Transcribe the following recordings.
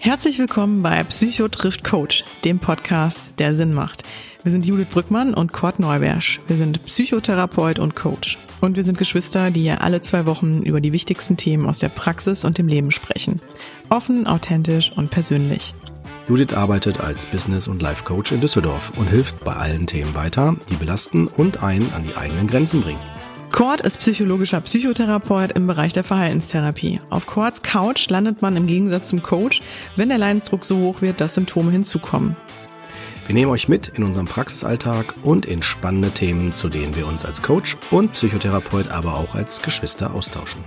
Herzlich willkommen bei Psycho trifft Coach, dem Podcast, der Sinn macht. Wir sind Judith Brückmann und Kurt Neubersch. Wir sind Psychotherapeut und Coach. Und wir sind Geschwister, die hier alle zwei Wochen über die wichtigsten Themen aus der Praxis und dem Leben sprechen. Offen, authentisch und persönlich. Judith arbeitet als Business- und Life-Coach in Düsseldorf und hilft bei allen Themen weiter, die belasten und einen an die eigenen Grenzen bringen. Kurt ist psychologischer Psychotherapeut im Bereich der Verhaltenstherapie. Auf Kurts Couch landet man im Gegensatz zum Coach, wenn der Leidensdruck so hoch wird, dass Symptome hinzukommen. Wir nehmen euch mit in unserem Praxisalltag und in spannende Themen, zu denen wir uns als Coach und Psychotherapeut, aber auch als Geschwister austauschen.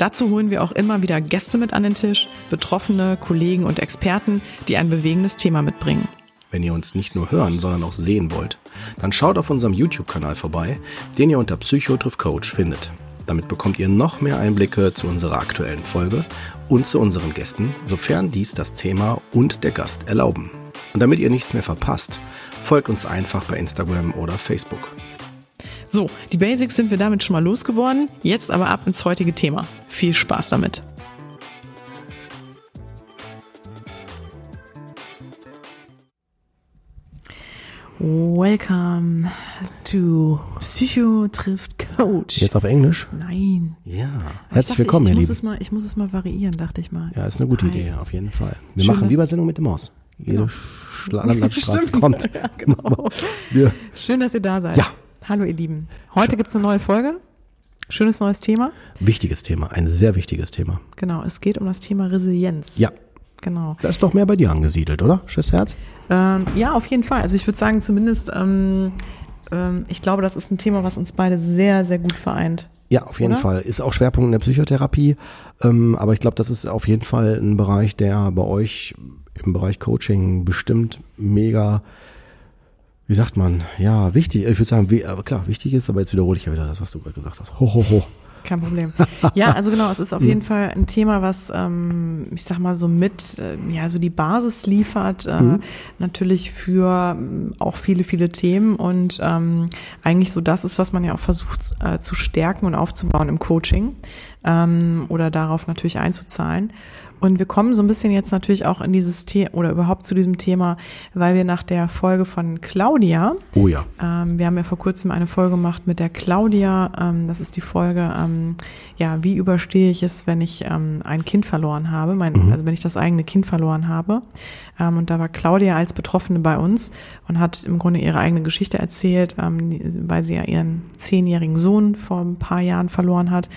Dazu holen wir auch immer wieder Gäste mit an den Tisch, Betroffene, Kollegen und Experten, die ein bewegendes Thema mitbringen. Wenn ihr uns nicht nur hören, sondern auch sehen wollt, dann schaut auf unserem YouTube-Kanal vorbei, den ihr unter Psychotriff Coach findet. Damit bekommt ihr noch mehr Einblicke zu unserer aktuellen Folge und zu unseren Gästen, sofern dies das Thema und der Gast erlauben. Und damit ihr nichts mehr verpasst, folgt uns einfach bei Instagram oder Facebook. So, die Basics sind wir damit schon mal losgeworden. Jetzt aber ab ins heutige Thema. Viel Spaß damit. Welcome to Psycho trifft Coach. Jetzt auf Englisch? Nein. Ja. Herzlich ich dachte, willkommen, ich, ihr ich muss Lieben. es mal, Ich muss es mal variieren, dachte ich mal. Ja, ist eine gute Hi. Idee, auf jeden Fall. Wir Schön, machen wie bei Sendung mit dem Maus. Jede Genau. Landstraße kommt. Ja, genau. Schön, dass ihr da seid. Ja. Hallo, ihr Lieben. Heute gibt's eine neue Folge. Schönes neues Thema. wichtiges Thema, ein sehr wichtiges Thema. Genau, es geht um das Thema Resilienz. Ja, Genau. da ist doch mehr bei dir angesiedelt, oder? Schwesterherz? Ähm, ja, auf jeden Fall. Also ich würde sagen, zumindest, ähm, ähm, ich glaube, das ist ein Thema, was uns beide sehr, sehr gut vereint. Ja, auf jeden Oder? Fall. Ist auch Schwerpunkt in der Psychotherapie. Ähm, aber ich glaube, das ist auf jeden Fall ein Bereich, der bei euch im Bereich Coaching bestimmt mega, wie sagt man, ja, wichtig, ich würde sagen, wie, aber klar, wichtig ist, aber jetzt wiederhole ich ja wieder das, was du gerade gesagt hast. Ho, ho, ho. Kein Problem. Ja, also genau, es ist auf jeden Fall ein Thema, was, ähm, ich sag mal so mit, äh, ja, so die Basis liefert, äh, natürlich für ähm, auch viele, viele Themen und ähm, eigentlich so das ist, was man ja auch versucht äh, zu stärken und aufzubauen im Coaching ähm, oder darauf natürlich einzuzahlen. Und wir kommen so ein bisschen jetzt natürlich auch in dieses Thema oder überhaupt zu diesem Thema, weil wir nach der Folge von Claudia, Oh ja. ähm, wir haben ja vor kurzem eine Folge gemacht mit der Claudia. Ähm, das ist die Folge, ähm, ja, wie überstehe ich es, wenn ich ähm, ein Kind verloren habe, mein, also wenn ich das eigene Kind verloren habe. Ähm, und da war Claudia als Betroffene bei uns und hat im Grunde ihre eigene Geschichte erzählt, ähm, weil sie ja ihren zehnjährigen Sohn vor ein paar Jahren verloren hat.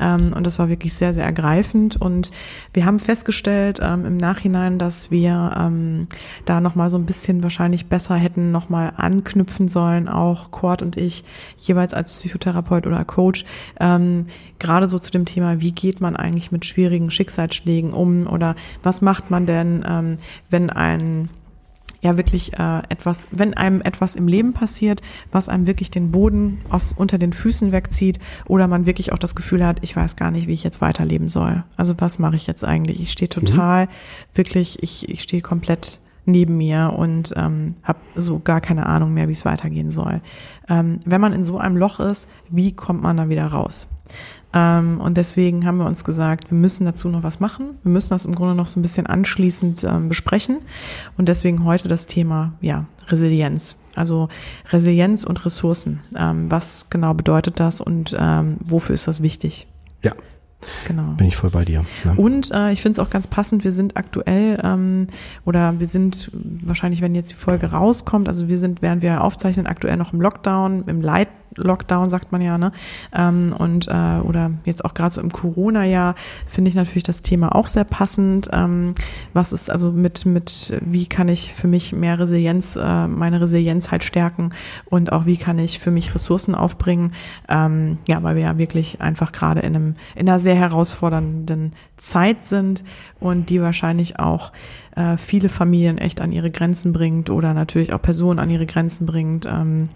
Ähm, und das war wirklich sehr, sehr ergreifend. Und wir haben festgestellt ähm, im Nachhinein, dass wir ähm, da nochmal so ein bisschen wahrscheinlich besser hätten nochmal anknüpfen sollen, auch Kurt und ich, jeweils als Psychotherapeut oder Coach, ähm, gerade so zu dem Thema, wie geht man eigentlich mit schwierigen Schicksalsschlägen um oder was macht man denn, ähm, wenn ein ja wirklich äh, etwas, wenn einem etwas im Leben passiert, was einem wirklich den Boden aus unter den Füßen wegzieht oder man wirklich auch das Gefühl hat, ich weiß gar nicht, wie ich jetzt weiterleben soll. Also was mache ich jetzt eigentlich? Ich stehe total, wirklich, ich, ich stehe komplett neben mir und ähm, habe so gar keine Ahnung mehr, wie es weitergehen soll. Ähm, wenn man in so einem Loch ist, wie kommt man da wieder raus? Ähm, und deswegen haben wir uns gesagt, wir müssen dazu noch was machen. Wir müssen das im Grunde noch so ein bisschen anschließend ähm, besprechen. Und deswegen heute das Thema, ja, Resilienz. Also Resilienz und Ressourcen. Ähm, was genau bedeutet das und ähm, wofür ist das wichtig? Ja, Genau. bin ich voll bei dir. Ne? Und äh, ich finde es auch ganz passend, wir sind aktuell ähm, oder wir sind wahrscheinlich, wenn jetzt die Folge rauskommt, also wir sind, während wir aufzeichnen, aktuell noch im Lockdown, im Light Lockdown sagt man ja, ne? Ähm, und äh, oder jetzt auch gerade so im Corona-Jahr finde ich natürlich das Thema auch sehr passend. Ähm, was ist also mit mit wie kann ich für mich mehr Resilienz, äh, meine Resilienz halt stärken und auch wie kann ich für mich Ressourcen aufbringen? Ähm, ja, weil wir ja wirklich einfach gerade in einem in einer sehr herausfordernden Zeit sind und die wahrscheinlich auch äh, viele Familien echt an ihre Grenzen bringt oder natürlich auch Personen an ihre Grenzen bringt. Ähm,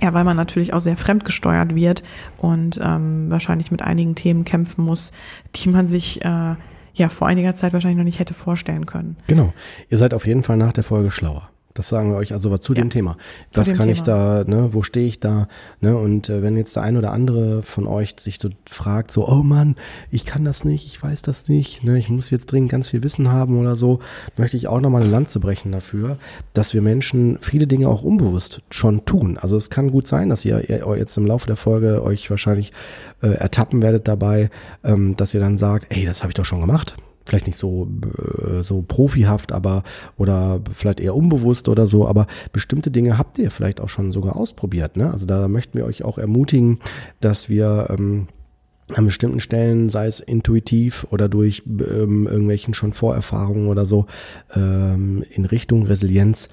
ja, weil man natürlich auch sehr fremdgesteuert wird und ähm, wahrscheinlich mit einigen Themen kämpfen muss, die man sich äh, ja vor einiger Zeit wahrscheinlich noch nicht hätte vorstellen können. Genau. Ihr seid auf jeden Fall nach der Folge schlauer. Das sagen wir euch also zu ja, dem Thema. Was kann Thema. ich da, ne, wo stehe ich da? Ne? Und äh, wenn jetzt der ein oder andere von euch sich so fragt, so, oh Mann, ich kann das nicht, ich weiß das nicht, ne, ich muss jetzt dringend ganz viel Wissen haben oder so, möchte ich auch nochmal eine Lanze brechen dafür, dass wir Menschen viele Dinge auch unbewusst schon tun. Also es kann gut sein, dass ihr, ihr jetzt im Laufe der Folge euch wahrscheinlich äh, ertappen werdet dabei, ähm, dass ihr dann sagt, ey, das habe ich doch schon gemacht vielleicht nicht so, äh, so profihaft, aber oder vielleicht eher unbewusst oder so, aber bestimmte Dinge habt ihr vielleicht auch schon sogar ausprobiert. Ne? Also da möchten wir euch auch ermutigen, dass wir ähm, an bestimmten Stellen, sei es intuitiv oder durch ähm, irgendwelchen schon Vorerfahrungen oder so, ähm, in Richtung Resilienz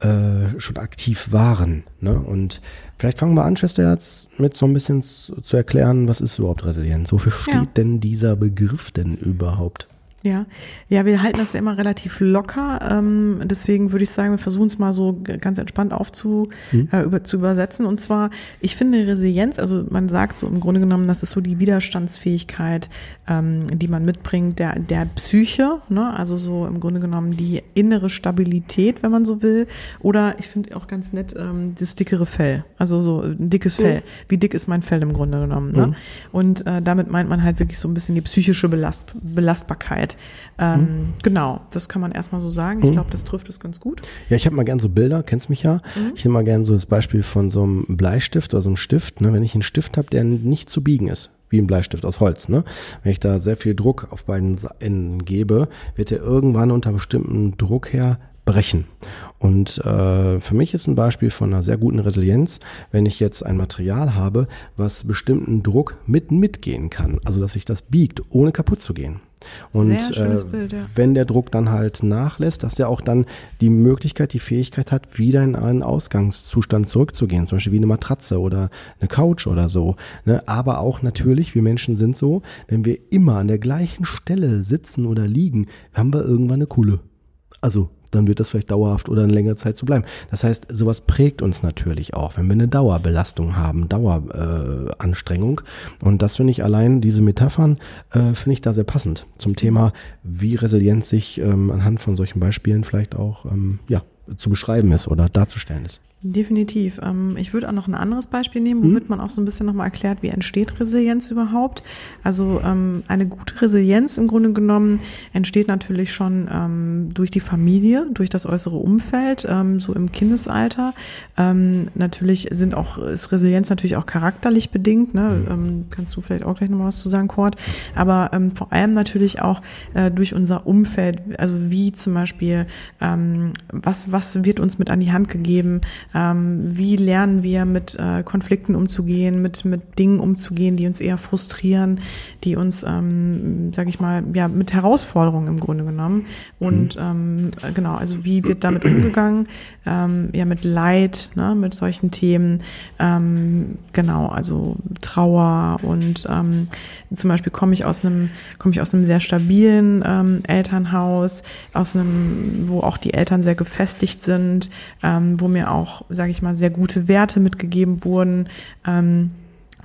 äh, schon aktiv waren. Ne? Und vielleicht fangen wir an, Schwester jetzt mit so ein bisschen zu, zu erklären, was ist überhaupt Resilienz? Wofür steht ja. denn dieser Begriff denn überhaupt? Ja, ja, wir halten das ja immer relativ locker. Ähm, deswegen würde ich sagen, wir versuchen es mal so ganz entspannt aufzu, hm. äh, über, zu übersetzen. Und zwar, ich finde Resilienz, also man sagt so im Grunde genommen, das ist so die Widerstandsfähigkeit, ähm, die man mitbringt, der, der Psyche, ne? also so im Grunde genommen die innere Stabilität, wenn man so will. Oder ich finde auch ganz nett ähm, das dickere Fell, also so ein dickes Fell. Ja. Wie dick ist mein Fell im Grunde genommen? Ne? Mhm. Und äh, damit meint man halt wirklich so ein bisschen die psychische Belast Belastbarkeit. Zeit. Ähm, mhm. Genau, das kann man erstmal so sagen. Ich mhm. glaube, das trifft es ganz gut. Ja, ich habe mal gern so Bilder, kennst mich ja. Mhm. Ich nehme mal gern so das Beispiel von so einem Bleistift oder so einem Stift. Ne? Wenn ich einen Stift habe, der nicht zu biegen ist, wie ein Bleistift aus Holz. Ne? Wenn ich da sehr viel Druck auf beiden Enden gebe, wird er irgendwann unter bestimmten Druck her brechen. Und äh, für mich ist ein Beispiel von einer sehr guten Resilienz, wenn ich jetzt ein Material habe, was bestimmten Druck mit mitgehen kann. Also dass sich das biegt, ohne kaputt zu gehen. Und äh, Bild, ja. wenn der Druck dann halt nachlässt, dass der auch dann die Möglichkeit, die Fähigkeit hat, wieder in einen Ausgangszustand zurückzugehen, zum Beispiel wie eine Matratze oder eine Couch oder so. Ne? Aber auch natürlich, wir Menschen sind so, wenn wir immer an der gleichen Stelle sitzen oder liegen, haben wir irgendwann eine Kuhle. Also dann wird das vielleicht dauerhaft oder eine längere Zeit zu bleiben. Das heißt, sowas prägt uns natürlich auch, wenn wir eine Dauerbelastung haben, Daueranstrengung. Äh, und das finde ich allein, diese Metaphern, äh, finde ich da sehr passend zum Thema, wie resilient sich ähm, anhand von solchen Beispielen vielleicht auch ähm, ja, zu beschreiben ist oder darzustellen ist. Definitiv. Ähm, ich würde auch noch ein anderes Beispiel nehmen, womit mhm. man auch so ein bisschen nochmal erklärt, wie entsteht Resilienz überhaupt. Also ähm, eine gute Resilienz im Grunde genommen entsteht natürlich schon ähm, durch die Familie, durch das äußere Umfeld, so im Kindesalter. Natürlich sind auch, ist Resilienz natürlich auch charakterlich bedingt. Ne? Mhm. Kannst du vielleicht auch gleich nochmal was zu sagen, Kurt. Aber vor allem natürlich auch äh, durch unser Umfeld, also wie zum Beispiel, was, was wird uns mit an die Hand gegeben, ähm, wie lernen wir mit äh, Konflikten umzugehen, mit, mit Dingen umzugehen, die uns eher frustrieren, die uns, ähm, sage ich mal, ja, mit Herausforderungen im Grunde genommen. Und mhm. ähm, genau, also wie wird damit umgegangen? Ähm, ja, mit Leid, ne, mit solchen Themen. Ähm, genau, also Trauer und ähm, zum Beispiel komme ich aus einem, komme ich aus einem sehr stabilen ähm, Elternhaus, aus einem, wo auch die Eltern sehr gefestigt sind, ähm, wo mir auch sage ich mal, sehr gute Werte mitgegeben wurden. Ähm,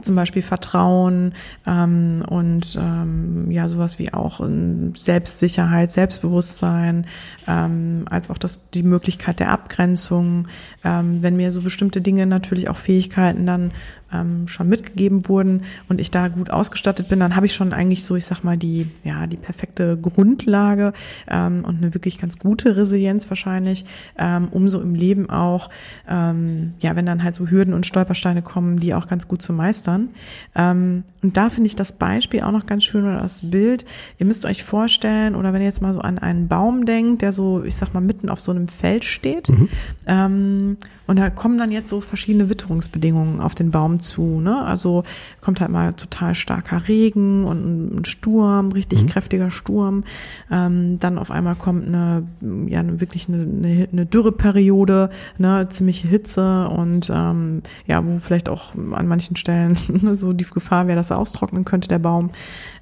zum Beispiel Vertrauen ähm, und ähm, ja sowas wie auch ähm, Selbstsicherheit, Selbstbewusstsein, ähm, als auch das die Möglichkeit der Abgrenzung. Ähm, wenn mir so bestimmte Dinge natürlich auch Fähigkeiten dann ähm, schon mitgegeben wurden und ich da gut ausgestattet bin, dann habe ich schon eigentlich so, ich sag mal, die, ja, die perfekte Grundlage ähm, und eine wirklich ganz gute Resilienz wahrscheinlich, ähm, um so im Leben auch, ähm, ja, wenn dann halt so Hürden und Stolpersteine kommen, die auch ganz gut zu meistern. Ähm, und da finde ich das Beispiel auch noch ganz schön oder das Bild. Ihr müsst euch vorstellen, oder wenn ihr jetzt mal so an einen Baum denkt, der so, ich sag mal, mitten auf so einem Feld steht, mhm. ähm, und da kommen dann jetzt so verschiedene Witterungsbedingungen auf den Baum zu. Ne? Also kommt halt mal total starker Regen und ein Sturm, richtig mhm. kräftiger Sturm. Ähm, dann auf einmal kommt eine, ja, wirklich eine, eine, eine Dürreperiode, ne? ziemliche Hitze und ähm, ja, wo vielleicht auch an manchen Stellen so die Gefahr wäre, dass er austrocknen könnte, der Baum.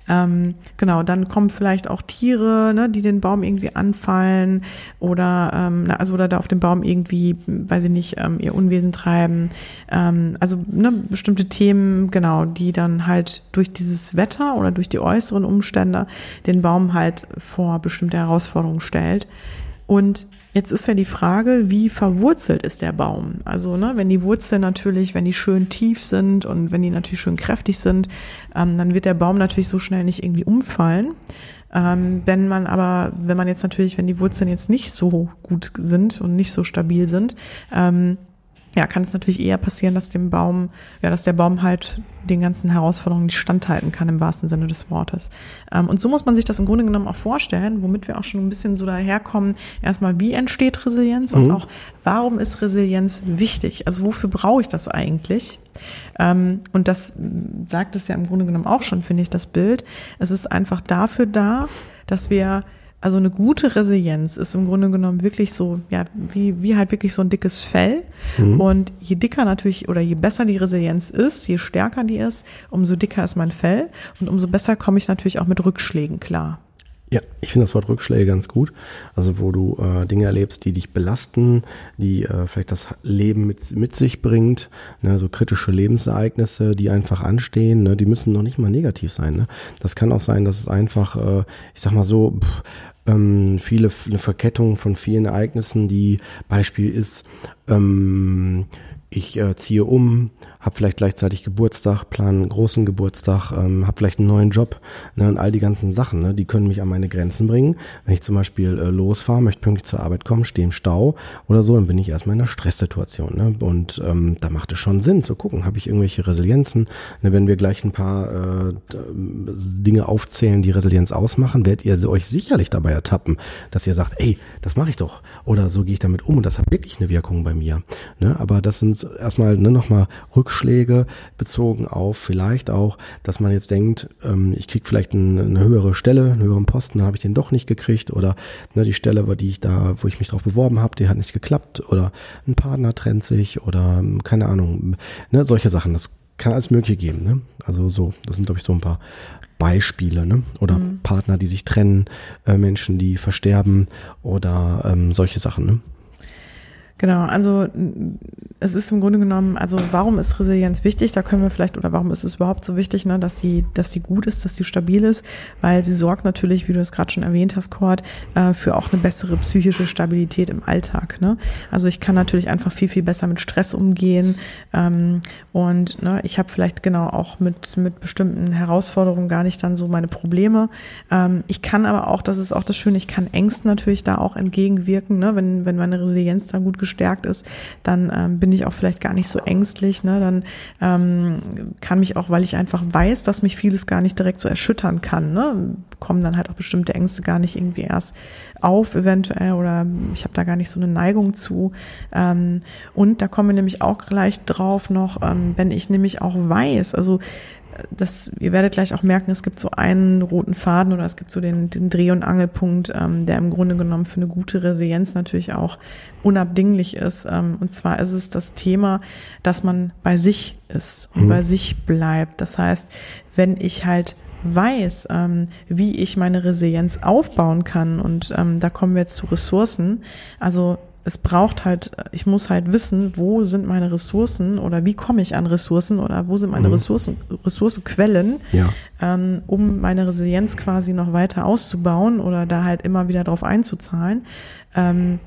Ähm, genau, dann kommen vielleicht auch Tiere, ne, die den Baum irgendwie anfallen oder ähm, also oder da auf dem Baum irgendwie, weiß ich nicht, ähm, ihr Unwesen treiben. Ähm, also ne, bestimmte Themen, genau, die dann halt durch dieses Wetter oder durch die äußeren Umstände den Baum halt vor bestimmte Herausforderungen stellt. Und Jetzt ist ja die Frage, wie verwurzelt ist der Baum? Also, ne, wenn die Wurzeln natürlich, wenn die schön tief sind und wenn die natürlich schön kräftig sind, ähm, dann wird der Baum natürlich so schnell nicht irgendwie umfallen. Ähm, wenn man aber, wenn man jetzt natürlich, wenn die Wurzeln jetzt nicht so gut sind und nicht so stabil sind, ähm, ja, kann es natürlich eher passieren, dass dem Baum, ja, dass der Baum halt den ganzen Herausforderungen nicht standhalten kann im wahrsten Sinne des Wortes. Ähm, und so muss man sich das im Grunde genommen auch vorstellen, womit wir auch schon ein bisschen so daherkommen. Erstmal, wie entsteht Resilienz mhm. und auch, warum ist Resilienz wichtig? Also wofür brauche ich das eigentlich? Ähm, und das sagt es ja im Grunde genommen auch schon, finde ich, das Bild. Es ist einfach dafür da, dass wir also eine gute Resilienz ist im Grunde genommen wirklich so, ja, wie, wie halt wirklich so ein dickes Fell. Mhm. Und je dicker natürlich oder je besser die Resilienz ist, je stärker die ist, umso dicker ist mein Fell und umso besser komme ich natürlich auch mit Rückschlägen klar. Ja, ich finde das Wort Rückschläge ganz gut. Also wo du äh, Dinge erlebst, die dich belasten, die äh, vielleicht das Leben mit, mit sich bringt, ne, so kritische Lebensereignisse, die einfach anstehen, ne, die müssen noch nicht mal negativ sein. Ne? Das kann auch sein, dass es einfach, äh, ich sag mal so, pff, ähm, viele, eine Verkettung von vielen Ereignissen, die Beispiel ist, ähm, ich äh, ziehe um, habe vielleicht gleichzeitig Geburtstag, plane einen großen Geburtstag, ähm, habe vielleicht einen neuen Job ne, und all die ganzen Sachen, ne, die können mich an meine Grenzen bringen. Wenn ich zum Beispiel äh, losfahre, möchte pünktlich zur Arbeit kommen, stehe im Stau oder so, dann bin ich erstmal in einer Stresssituation. Ne? Und ähm, da macht es schon Sinn zu gucken, habe ich irgendwelche Resilienzen. Ne, wenn wir gleich ein paar äh, Dinge aufzählen, die Resilienz ausmachen, werdet ihr euch sicherlich dabei ertappen, dass ihr sagt, ey, das mache ich doch. Oder so gehe ich damit um und das hat wirklich eine Wirkung bei mir. Ne? Aber das sind erstmal ne, nochmal Rückschläge bezogen auf vielleicht auch, dass man jetzt denkt, ähm, ich kriege vielleicht eine, eine höhere Stelle, einen höheren Posten, dann habe ich den doch nicht gekriegt oder ne, die Stelle, die ich da, wo ich mich drauf beworben habe, die hat nicht geklappt oder ein Partner trennt sich oder ähm, keine Ahnung, ne, solche Sachen. Das kann alles Mögliche geben. Ne? Also so, das sind glaube ich so ein paar Beispiele, ne? Oder mhm. Partner, die sich trennen, äh, Menschen, die versterben oder ähm, solche Sachen, ne? Genau, also es ist im Grunde genommen, also warum ist Resilienz wichtig? Da können wir vielleicht, oder warum ist es überhaupt so wichtig, ne, dass die, dass die gut ist, dass die stabil ist? Weil sie sorgt natürlich, wie du es gerade schon erwähnt hast, Cord, äh, für auch eine bessere psychische Stabilität im Alltag. Ne? Also ich kann natürlich einfach viel, viel besser mit Stress umgehen. Ähm, und ne, ich habe vielleicht genau auch mit, mit bestimmten Herausforderungen gar nicht dann so meine Probleme. Ähm, ich kann aber auch, das ist auch das Schöne, ich kann Ängsten natürlich da auch entgegenwirken, ne? wenn, wenn meine Resilienz da gut gestärkt ist, dann ähm, bin ich auch vielleicht gar nicht so ängstlich. Ne? Dann ähm, kann mich auch, weil ich einfach weiß, dass mich vieles gar nicht direkt so erschüttern kann, ne? kommen dann halt auch bestimmte Ängste gar nicht irgendwie erst auf eventuell oder ich habe da gar nicht so eine Neigung zu. Ähm, und da kommen wir nämlich auch gleich drauf noch, ähm, wenn ich nämlich auch weiß, also das, ihr werdet gleich auch merken, es gibt so einen roten Faden oder es gibt so den, den Dreh- und Angelpunkt, ähm, der im Grunde genommen für eine gute Resilienz natürlich auch unabdinglich ist. Ähm, und zwar ist es das Thema, dass man bei sich ist und mhm. bei sich bleibt. Das heißt, wenn ich halt weiß, ähm, wie ich meine Resilienz aufbauen kann und ähm, da kommen wir jetzt zu Ressourcen. Also es braucht halt, ich muss halt wissen, wo sind meine Ressourcen oder wie komme ich an Ressourcen oder wo sind meine mhm. Ressourcen, Ressourcenquellen, ja. ähm, um meine Resilienz quasi noch weiter auszubauen oder da halt immer wieder drauf einzuzahlen. Ähm,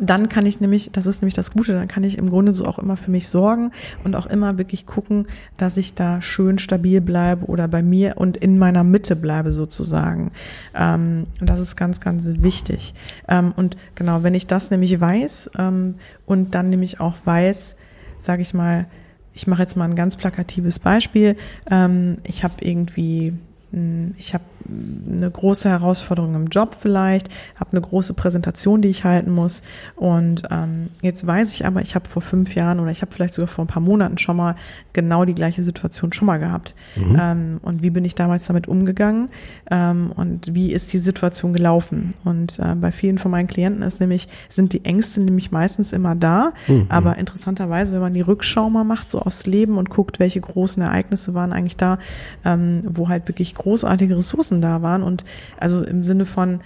dann kann ich nämlich, das ist nämlich das Gute, dann kann ich im Grunde so auch immer für mich sorgen und auch immer wirklich gucken, dass ich da schön stabil bleibe oder bei mir und in meiner Mitte bleibe sozusagen. Ähm, das ist ganz, ganz wichtig. Ähm, und genau, wenn ich das nämlich weiß ähm, und dann nämlich auch weiß, sage ich mal, ich mache jetzt mal ein ganz plakatives Beispiel. Ähm, ich habe irgendwie hm, ich habe eine große Herausforderung im Job vielleicht, habe eine große Präsentation, die ich halten muss. Und ähm, jetzt weiß ich aber, ich habe vor fünf Jahren oder ich habe vielleicht sogar vor ein paar Monaten schon mal genau die gleiche Situation schon mal gehabt. Mhm. Ähm, und wie bin ich damals damit umgegangen? Ähm, und wie ist die Situation gelaufen? Und äh, bei vielen von meinen Klienten ist nämlich, sind die Ängste nämlich meistens immer da. Mhm. Aber interessanterweise, wenn man die Rückschau mal macht, so aufs Leben und guckt, welche großen Ereignisse waren eigentlich da, ähm, wo halt wirklich großartige Ressourcen da waren und also im Sinne von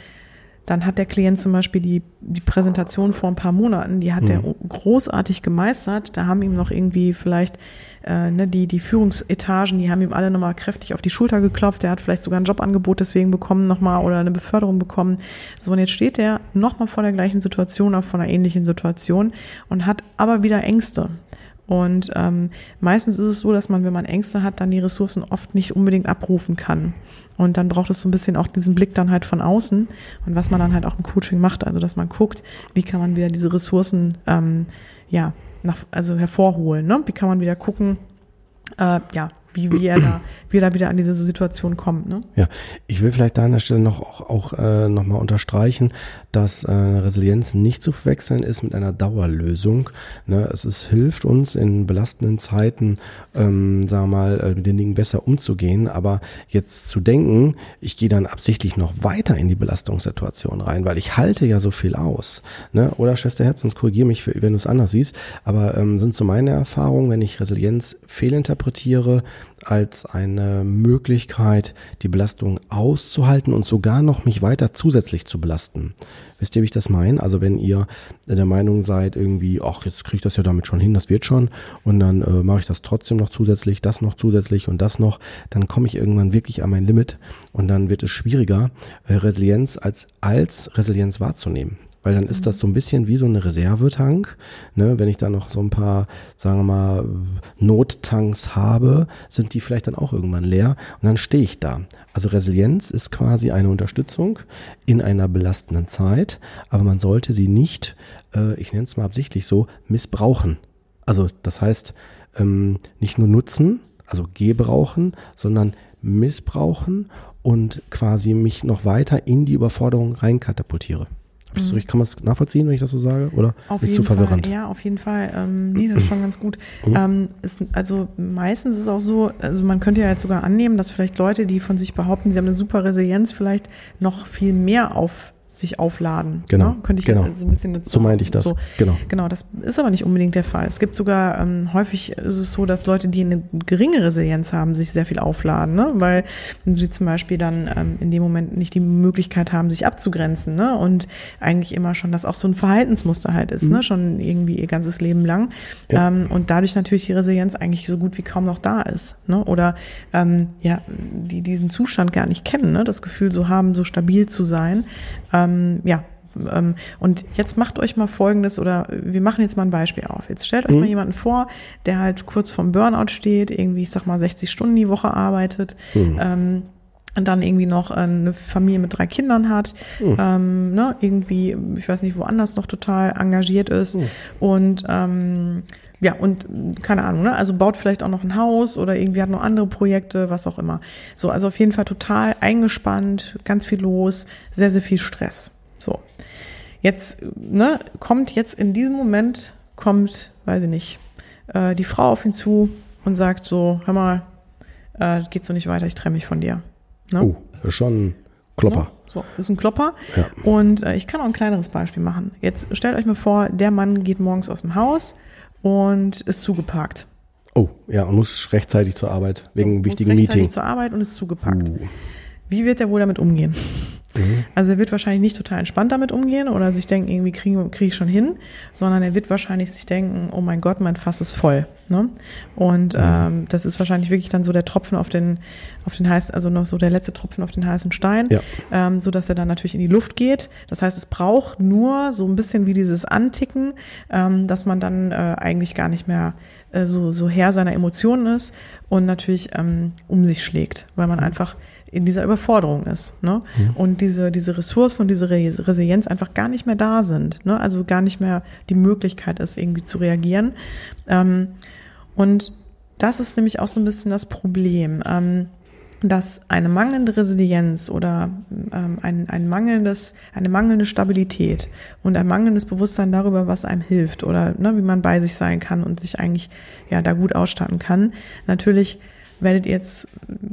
dann hat der Klient zum Beispiel die, die Präsentation vor ein paar Monaten, die hat mhm. der großartig gemeistert. Da haben ihm noch irgendwie vielleicht äh, ne, die, die Führungsetagen, die haben ihm alle nochmal kräftig auf die Schulter geklopft. Der hat vielleicht sogar ein Jobangebot deswegen bekommen nochmal oder eine Beförderung bekommen. So, und jetzt steht er nochmal vor der gleichen Situation, auch vor einer ähnlichen Situation und hat aber wieder Ängste. Und ähm, meistens ist es so, dass man, wenn man Ängste hat, dann die Ressourcen oft nicht unbedingt abrufen kann. Und dann braucht es so ein bisschen auch diesen Blick dann halt von außen und was man dann halt auch im Coaching macht, also dass man guckt, wie kann man wieder diese Ressourcen ähm, ja nach, also hervorholen, ne? Wie kann man wieder gucken, äh, ja, wie, er da, wie da wieder an diese Situation kommt. Ne? Ja, ich will vielleicht da an der Stelle noch auch, auch äh, nochmal unterstreichen, dass äh, Resilienz nicht zu verwechseln ist mit einer Dauerlösung. Ne? Es ist, hilft uns in belastenden Zeiten, ähm, sagen wir mal, äh, mit den Dingen besser umzugehen. Aber jetzt zu denken, ich gehe dann absichtlich noch weiter in die Belastungssituation rein, weil ich halte ja so viel aus. Ne? Oder Schwester Herz, sonst korrigiere mich, wenn du es anders siehst. Aber ähm, sind so meine Erfahrungen, wenn ich Resilienz fehlinterpretiere, als eine Möglichkeit, die Belastung auszuhalten und sogar noch mich weiter zusätzlich zu belasten. Wisst ihr, wie ich das meine? Also wenn ihr der Meinung seid, irgendwie, ach, jetzt kriege ich das ja damit schon hin, das wird schon, und dann äh, mache ich das trotzdem noch zusätzlich, das noch zusätzlich und das noch, dann komme ich irgendwann wirklich an mein Limit und dann wird es schwieriger, äh, Resilienz als als Resilienz wahrzunehmen weil dann ist das so ein bisschen wie so eine Reservetank. Ne? Wenn ich da noch so ein paar, sagen wir mal, Nottanks habe, sind die vielleicht dann auch irgendwann leer und dann stehe ich da. Also Resilienz ist quasi eine Unterstützung in einer belastenden Zeit, aber man sollte sie nicht, äh, ich nenne es mal absichtlich so, missbrauchen. Also das heißt, ähm, nicht nur nutzen, also gebrauchen, sondern missbrauchen und quasi mich noch weiter in die Überforderung reinkatapultiere. Mhm. Kann man es nachvollziehen, wenn ich das so sage? Oder auf ist zu verwirrend? Fall, ja, auf jeden Fall. Ähm, nee, das ist schon ganz gut. Mhm. Ähm, ist, also meistens ist es auch so, also man könnte ja jetzt sogar annehmen, dass vielleicht Leute, die von sich behaupten, sie haben eine super Resilienz, vielleicht noch viel mehr auf sich aufladen. Genau. Ne? Könnte ich genau. so ein bisschen so, so meinte ich das. So. Genau. Genau, das ist aber nicht unbedingt der Fall. Es gibt sogar ähm, häufig ist es so, dass Leute, die eine geringe Resilienz haben, sich sehr viel aufladen, ne? weil sie zum Beispiel dann ähm, in dem Moment nicht die Möglichkeit haben, sich abzugrenzen, ne? Und eigentlich immer schon, dass auch so ein Verhaltensmuster halt ist, ne? mhm. ne? Schon irgendwie ihr ganzes Leben lang. Ja. Ähm, und dadurch natürlich die Resilienz eigentlich so gut wie kaum noch da ist, ne? Oder ähm, ja, die diesen Zustand gar nicht kennen, ne? Das Gefühl so haben, so stabil zu sein. Ähm, ja, ähm, und jetzt macht euch mal Folgendes oder wir machen jetzt mal ein Beispiel auf. Jetzt stellt euch mhm. mal jemanden vor, der halt kurz vorm Burnout steht, irgendwie, ich sag mal, 60 Stunden die Woche arbeitet. Mhm. Ähm, und dann irgendwie noch eine Familie mit drei Kindern hat, mhm. ähm, ne, irgendwie, ich weiß nicht, woanders noch total engagiert ist mhm. und ähm, ja, und keine Ahnung, ne? Also baut vielleicht auch noch ein Haus oder irgendwie hat noch andere Projekte, was auch immer. So, also auf jeden Fall total eingespannt, ganz viel los, sehr, sehr viel Stress. So. Jetzt, ne, kommt jetzt in diesem Moment, kommt, weiß ich nicht, äh, die Frau auf ihn zu und sagt so, hör mal, äh, geht so nicht weiter, ich trenne mich von dir. Ne? Oh, schon Klopper. Ne? So, ist ein Klopper. Ja. Und äh, ich kann auch ein kleineres Beispiel machen. Jetzt stellt euch mal vor, der Mann geht morgens aus dem Haus, und ist zugeparkt. Oh, ja, und muss rechtzeitig zur Arbeit wegen so, wichtigen muss rechtzeitig Meeting. zur Arbeit und ist zugeparkt. Uh. Wie wird er wohl damit umgehen? Mhm. Also er wird wahrscheinlich nicht total entspannt damit umgehen oder sich denken, irgendwie kriege krieg ich schon hin, sondern er wird wahrscheinlich sich denken, oh mein Gott, mein Fass ist voll. Ne? Und mhm. ähm, das ist wahrscheinlich wirklich dann so der Tropfen auf den, auf den heißen, also noch so der letzte Tropfen auf den heißen Stein, ja. ähm, so dass er dann natürlich in die Luft geht. Das heißt, es braucht nur so ein bisschen wie dieses Anticken, ähm, dass man dann äh, eigentlich gar nicht mehr äh, so, so Herr seiner Emotionen ist und natürlich ähm, um sich schlägt, weil man mhm. einfach in dieser Überforderung ist. Ne? Mhm. Und diese, diese Ressourcen und diese Resilienz einfach gar nicht mehr da sind. Ne? Also gar nicht mehr die Möglichkeit ist, irgendwie zu reagieren. Ähm, und das ist nämlich auch so ein bisschen das Problem, ähm, dass eine mangelnde Resilienz oder ähm, ein, ein mangelndes, eine mangelnde Stabilität und ein mangelndes Bewusstsein darüber, was einem hilft oder ne, wie man bei sich sein kann und sich eigentlich ja da gut ausstatten kann, natürlich werdet ihr jetzt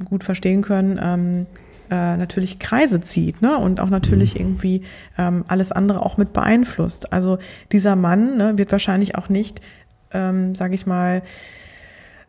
gut verstehen können, ähm, äh, natürlich Kreise zieht ne? und auch natürlich mhm. irgendwie ähm, alles andere auch mit beeinflusst. Also dieser Mann ne, wird wahrscheinlich auch nicht, ähm, sage ich mal,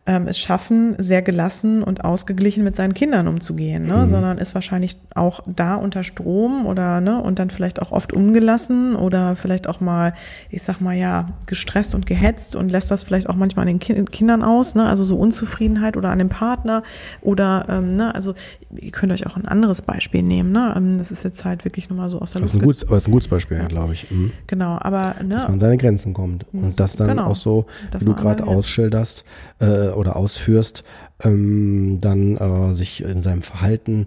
ähm, es schaffen, sehr gelassen und ausgeglichen mit seinen Kindern umzugehen, ne? Mhm. sondern ist wahrscheinlich auch da unter Strom oder ne und dann vielleicht auch oft umgelassen oder vielleicht auch mal, ich sag mal ja, gestresst und gehetzt und lässt das vielleicht auch manchmal an den Ki Kindern aus, ne? also so Unzufriedenheit oder an dem Partner oder ähm, ne, also ihr könnt euch auch ein anderes Beispiel nehmen, ne? Ähm, das ist jetzt halt wirklich nochmal so aus der Luft. Das ist ein, gut, das ist ein gutes Beispiel, ja. glaube ich. Mhm. Genau, aber ne, dass man seine Grenzen kommt und das dann genau, auch so, wie du gerade ausschilderst äh, oder ausführst, ähm, dann äh, sich in seinem Verhalten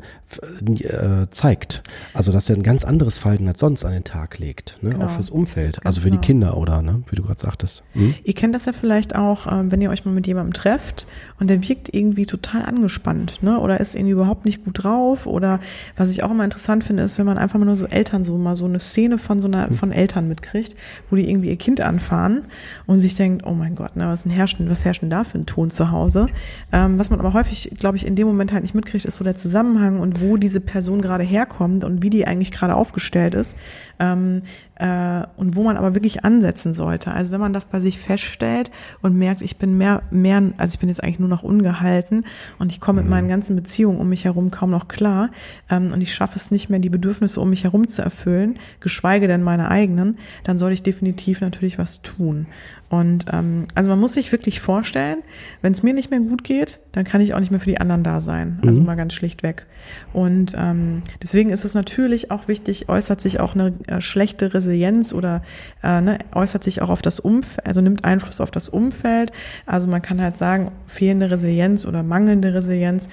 äh, zeigt. Also dass er ein ganz anderes Verhalten als sonst an den Tag legt, ne? Genau. auch fürs Umfeld, ganz also für genau. die Kinder oder, ne? wie du gerade sagtest. Hm? Ihr kennt das ja vielleicht auch, äh, wenn ihr euch mal mit jemandem trefft und der wirkt irgendwie total angespannt ne? oder ist irgendwie überhaupt nicht gut drauf oder was ich auch immer interessant finde, ist, wenn man einfach mal nur so Eltern so mal so eine Szene von so einer hm. von Eltern mitkriegt, wo die irgendwie ihr Kind anfahren und sich denkt, oh mein Gott, ne, was, ein herrscht, was herrscht denn da für ein Ton zu Hause? Ähm, was man aber häufig, glaube ich, in dem Moment halt nicht mitkriegt, ist so der Zusammenhang und wo diese Person gerade herkommt und wie die eigentlich gerade aufgestellt ist. Ähm, äh, und wo man aber wirklich ansetzen sollte. Also wenn man das bei sich feststellt und merkt, ich bin mehr, mehr, also ich bin jetzt eigentlich nur noch ungehalten und ich komme mit mhm. meinen ganzen Beziehungen um mich herum kaum noch klar ähm, und ich schaffe es nicht mehr, die Bedürfnisse um mich herum zu erfüllen, geschweige denn meine eigenen, dann soll ich definitiv natürlich was tun. Und ähm, also man muss sich wirklich vorstellen, wenn es mir nicht mehr gut geht, dann kann ich auch nicht mehr für die anderen da sein. Also mhm. mal ganz schlichtweg. Und ähm, deswegen ist es natürlich auch wichtig, äußert sich auch eine äh, schlechte Resilienz oder äh, ne, äußert sich auch auf das Umfeld, also nimmt Einfluss auf das Umfeld. Also man kann halt sagen, fehlende Resilienz oder mangelnde Resilienz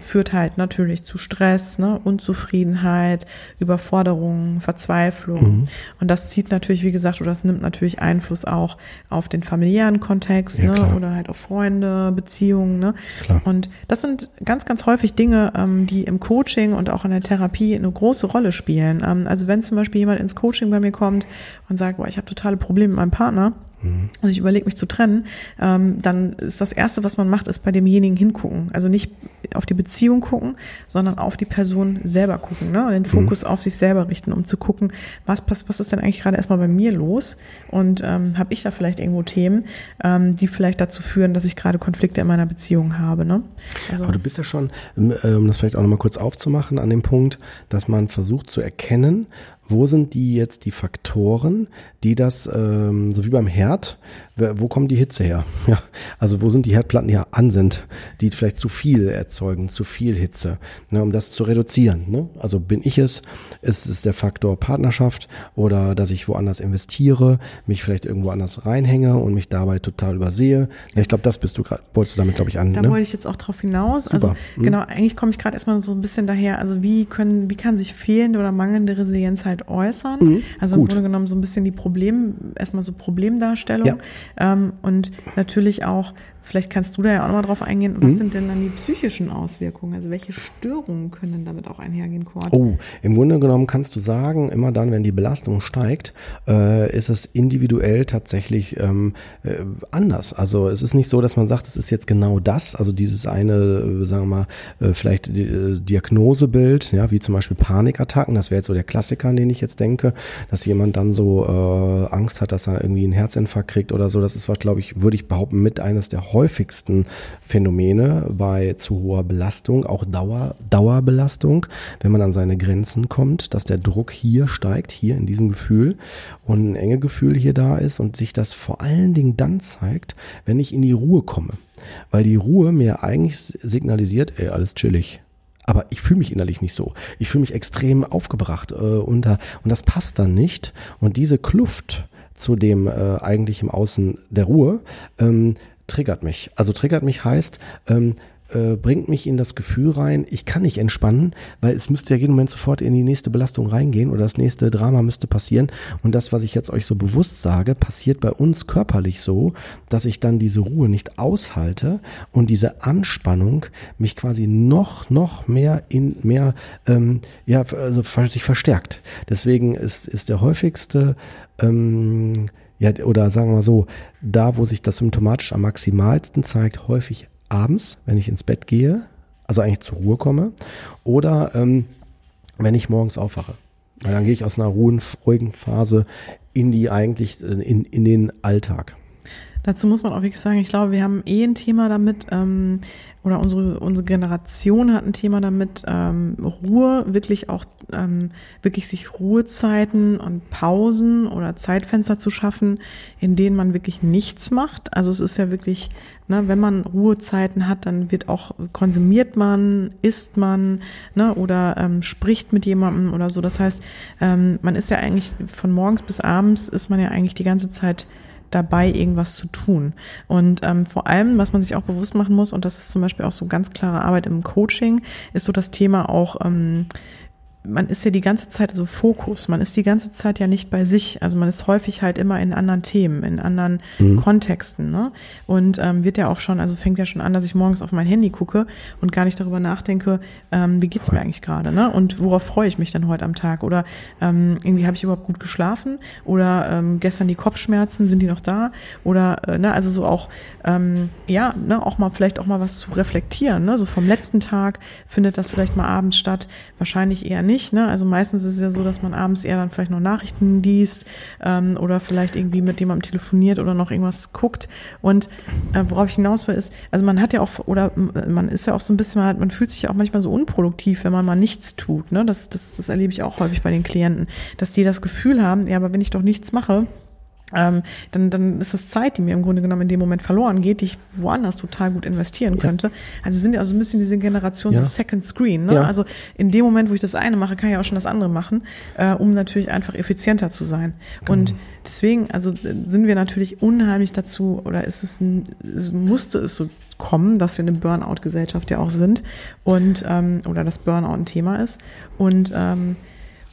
führt halt natürlich zu Stress, ne, Unzufriedenheit, Überforderung, Verzweiflung. Mhm. Und das zieht natürlich, wie gesagt, oder das nimmt natürlich Einfluss auch auf den familiären Kontext ja, ne, oder halt auf Freunde, Beziehungen. Ne? Klar. Und das sind ganz, ganz häufig Dinge, ähm, die im Coaching und auch in der Therapie eine große Rolle spielen. Ähm, also wenn zum Beispiel jemand ins Coaching bei mir kommt und sagt, boah, ich habe totale Probleme mit meinem Partner, und ich überlege mich zu trennen, ähm, dann ist das Erste, was man macht, ist bei demjenigen hingucken. Also nicht auf die Beziehung gucken, sondern auf die Person selber gucken ne? und den Fokus mhm. auf sich selber richten, um zu gucken, was, was, was ist denn eigentlich gerade erstmal bei mir los und ähm, habe ich da vielleicht irgendwo Themen, ähm, die vielleicht dazu führen, dass ich gerade Konflikte in meiner Beziehung habe. Ne? Also, Aber du bist ja schon, ähm, um das vielleicht auch nochmal kurz aufzumachen, an dem Punkt, dass man versucht zu erkennen, wo sind die jetzt die Faktoren, die das, ähm, so wie beim Herd, wo kommt die Hitze her? Ja, also wo sind die Herdplatten, die ja an sind, die vielleicht zu viel erzeugen, zu viel Hitze, ne, um das zu reduzieren. Ne? Also bin ich es, ist es der Faktor Partnerschaft oder dass ich woanders investiere, mich vielleicht irgendwo anders reinhänge und mich dabei total übersehe. Ja, ich glaube, das bist du gerade, wolltest du damit, glaube ich, an. Da ne? wollte ich jetzt auch drauf hinaus. Super. Also mhm. genau, eigentlich komme ich gerade erstmal so ein bisschen daher, also wie können, wie kann sich fehlende oder mangelnde Resilienz halt äußern? Mhm. Also im Grunde genommen so ein bisschen die Problem, erstmal so Problemdarstellung. Ja. Ähm, und natürlich auch Vielleicht kannst du da ja auch nochmal drauf eingehen. Was mhm. sind denn dann die psychischen Auswirkungen? Also welche Störungen können denn damit auch einhergehen, Cord? Oh, im Grunde genommen kannst du sagen, immer dann, wenn die Belastung steigt, äh, ist es individuell tatsächlich ähm, äh, anders. Also es ist nicht so, dass man sagt, es ist jetzt genau das, also dieses eine, äh, sagen wir mal, äh, vielleicht äh, Diagnosebild, ja, wie zum Beispiel Panikattacken, das wäre jetzt so der Klassiker, an den ich jetzt denke, dass jemand dann so äh, Angst hat, dass er irgendwie einen Herzinfarkt kriegt oder so. Das ist was, glaube ich, würde ich behaupten, mit eines der häufigsten Phänomene bei zu hoher Belastung, auch Dauer, Dauerbelastung, wenn man an seine Grenzen kommt, dass der Druck hier steigt, hier in diesem Gefühl und ein enge Gefühl hier da ist und sich das vor allen Dingen dann zeigt, wenn ich in die Ruhe komme. Weil die Ruhe mir eigentlich signalisiert, ey, alles chillig. Aber ich fühle mich innerlich nicht so. Ich fühle mich extrem aufgebracht äh, unter und das passt dann nicht. Und diese Kluft zu dem äh, eigentlich im Außen der Ruhe, ähm, triggert mich. Also triggert mich heißt, ähm, äh, bringt mich in das Gefühl rein, ich kann nicht entspannen, weil es müsste ja jeden Moment sofort in die nächste Belastung reingehen oder das nächste Drama müsste passieren. Und das, was ich jetzt euch so bewusst sage, passiert bei uns körperlich so, dass ich dann diese Ruhe nicht aushalte und diese Anspannung mich quasi noch, noch mehr in mehr, ähm, ja, also sich verstärkt. Deswegen ist, ist der häufigste, ähm, ja, oder sagen wir mal so, da, wo sich das symptomatisch am maximalsten zeigt, häufig abends, wenn ich ins Bett gehe, also eigentlich zur Ruhe komme, oder ähm, wenn ich morgens aufwache. Weil dann gehe ich aus einer ruhigen, Phase in die eigentlich, in, in den Alltag. Dazu muss man auch wirklich sagen, ich glaube, wir haben eh ein Thema damit, ähm, oder unsere, unsere Generation hat ein Thema damit, ähm, Ruhe, wirklich auch, ähm, wirklich sich Ruhezeiten und Pausen oder Zeitfenster zu schaffen, in denen man wirklich nichts macht. Also es ist ja wirklich, ne, wenn man Ruhezeiten hat, dann wird auch, konsumiert man, isst man, ne, oder ähm, spricht mit jemandem oder so. Das heißt, ähm, man ist ja eigentlich von morgens bis abends ist man ja eigentlich die ganze Zeit dabei, irgendwas zu tun. Und ähm, vor allem, was man sich auch bewusst machen muss, und das ist zum Beispiel auch so ganz klare Arbeit im Coaching, ist so das Thema auch, ähm, man ist ja die ganze Zeit so also Fokus, man ist die ganze Zeit ja nicht bei sich, also man ist häufig halt immer in anderen Themen, in anderen mhm. Kontexten, ne? Und ähm, wird ja auch schon, also fängt ja schon an, dass ich morgens auf mein Handy gucke und gar nicht darüber nachdenke, ähm, wie geht's mir eigentlich gerade, ne? Und worauf freue ich mich denn heute am Tag? Oder ähm, irgendwie habe ich überhaupt gut geschlafen? Oder ähm, gestern die Kopfschmerzen, sind die noch da? Oder äh, ne, also so auch, ähm, ja, ne, auch mal vielleicht auch mal was zu reflektieren, ne? So vom letzten Tag findet das vielleicht mal abends statt, wahrscheinlich eher nicht nicht. Ne? Also meistens ist es ja so, dass man abends eher dann vielleicht noch Nachrichten liest ähm, oder vielleicht irgendwie mit jemandem telefoniert oder noch irgendwas guckt. Und äh, worauf ich hinaus will, ist, also man hat ja auch, oder man ist ja auch so ein bisschen, man fühlt sich ja auch manchmal so unproduktiv, wenn man mal nichts tut. Ne? Das, das, das erlebe ich auch häufig bei den Klienten, dass die das Gefühl haben, ja, aber wenn ich doch nichts mache, ähm, dann, dann ist das Zeit, die mir im Grunde genommen in dem Moment verloren geht, die ich woanders total gut investieren ja. könnte. Also wir sind ja also ein bisschen diese Generation ja. so Second Screen. Ne? Ja. Also in dem Moment, wo ich das eine mache, kann ich auch schon das andere machen, äh, um natürlich einfach effizienter zu sein. Genau. Und deswegen, also sind wir natürlich unheimlich dazu, oder ist es, ein, musste es so kommen, dass wir eine Burnout-Gesellschaft ja auch sind und ähm, oder das Burnout ein Thema ist. Und ähm,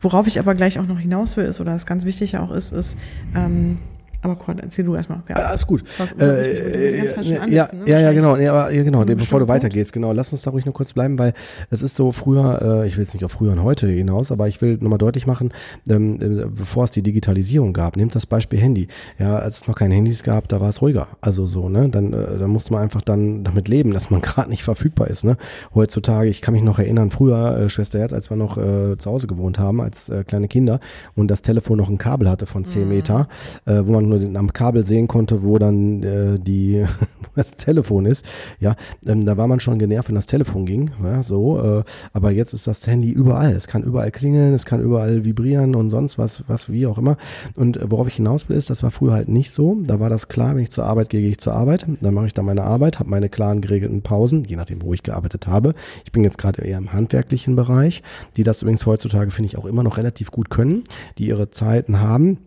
Worauf ich aber gleich auch noch hinaus will, ist, oder das ganz wichtig auch ist, ist, ähm, aber Gott, erzähl du erstmal. Ja. Alles gut. Äh, ja, ja, ne? ja, genau, ja, aber, ja, genau. bevor du weitergehst, genau, lass uns da ruhig noch kurz bleiben, weil es ist so früher, äh, ich will jetzt nicht auf früher und heute hinaus, aber ich will nochmal deutlich machen, ähm, äh, bevor es die Digitalisierung gab, nehmt das Beispiel Handy. Ja, als es noch keine Handys gab, da war es ruhiger. Also so, ne, dann, äh, da musste man einfach dann damit leben, dass man gerade nicht verfügbar ist, ne. Heutzutage, ich kann mich noch erinnern, früher, äh, Schwester Herz, als wir noch äh, zu Hause gewohnt haben, als äh, kleine Kinder und das Telefon noch ein Kabel hatte von 10 mhm. Meter, äh, wo man nur am Kabel sehen konnte, wo dann äh, die wo das Telefon ist. Ja, ähm, da war man schon genervt, wenn das Telefon ging. Ja, so, äh, aber jetzt ist das Handy überall. Es kann überall klingeln, es kann überall vibrieren und sonst was, was wie auch immer. Und äh, worauf ich hinaus will, ist, das war früher halt nicht so. Da war das klar, wenn ich zur Arbeit gehe, gehe ich zur Arbeit. Dann mache ich da meine Arbeit, habe meine klaren geregelten Pausen, je nachdem, wo ich gearbeitet habe. Ich bin jetzt gerade eher im handwerklichen Bereich, die das übrigens heutzutage finde ich auch immer noch relativ gut können, die ihre Zeiten haben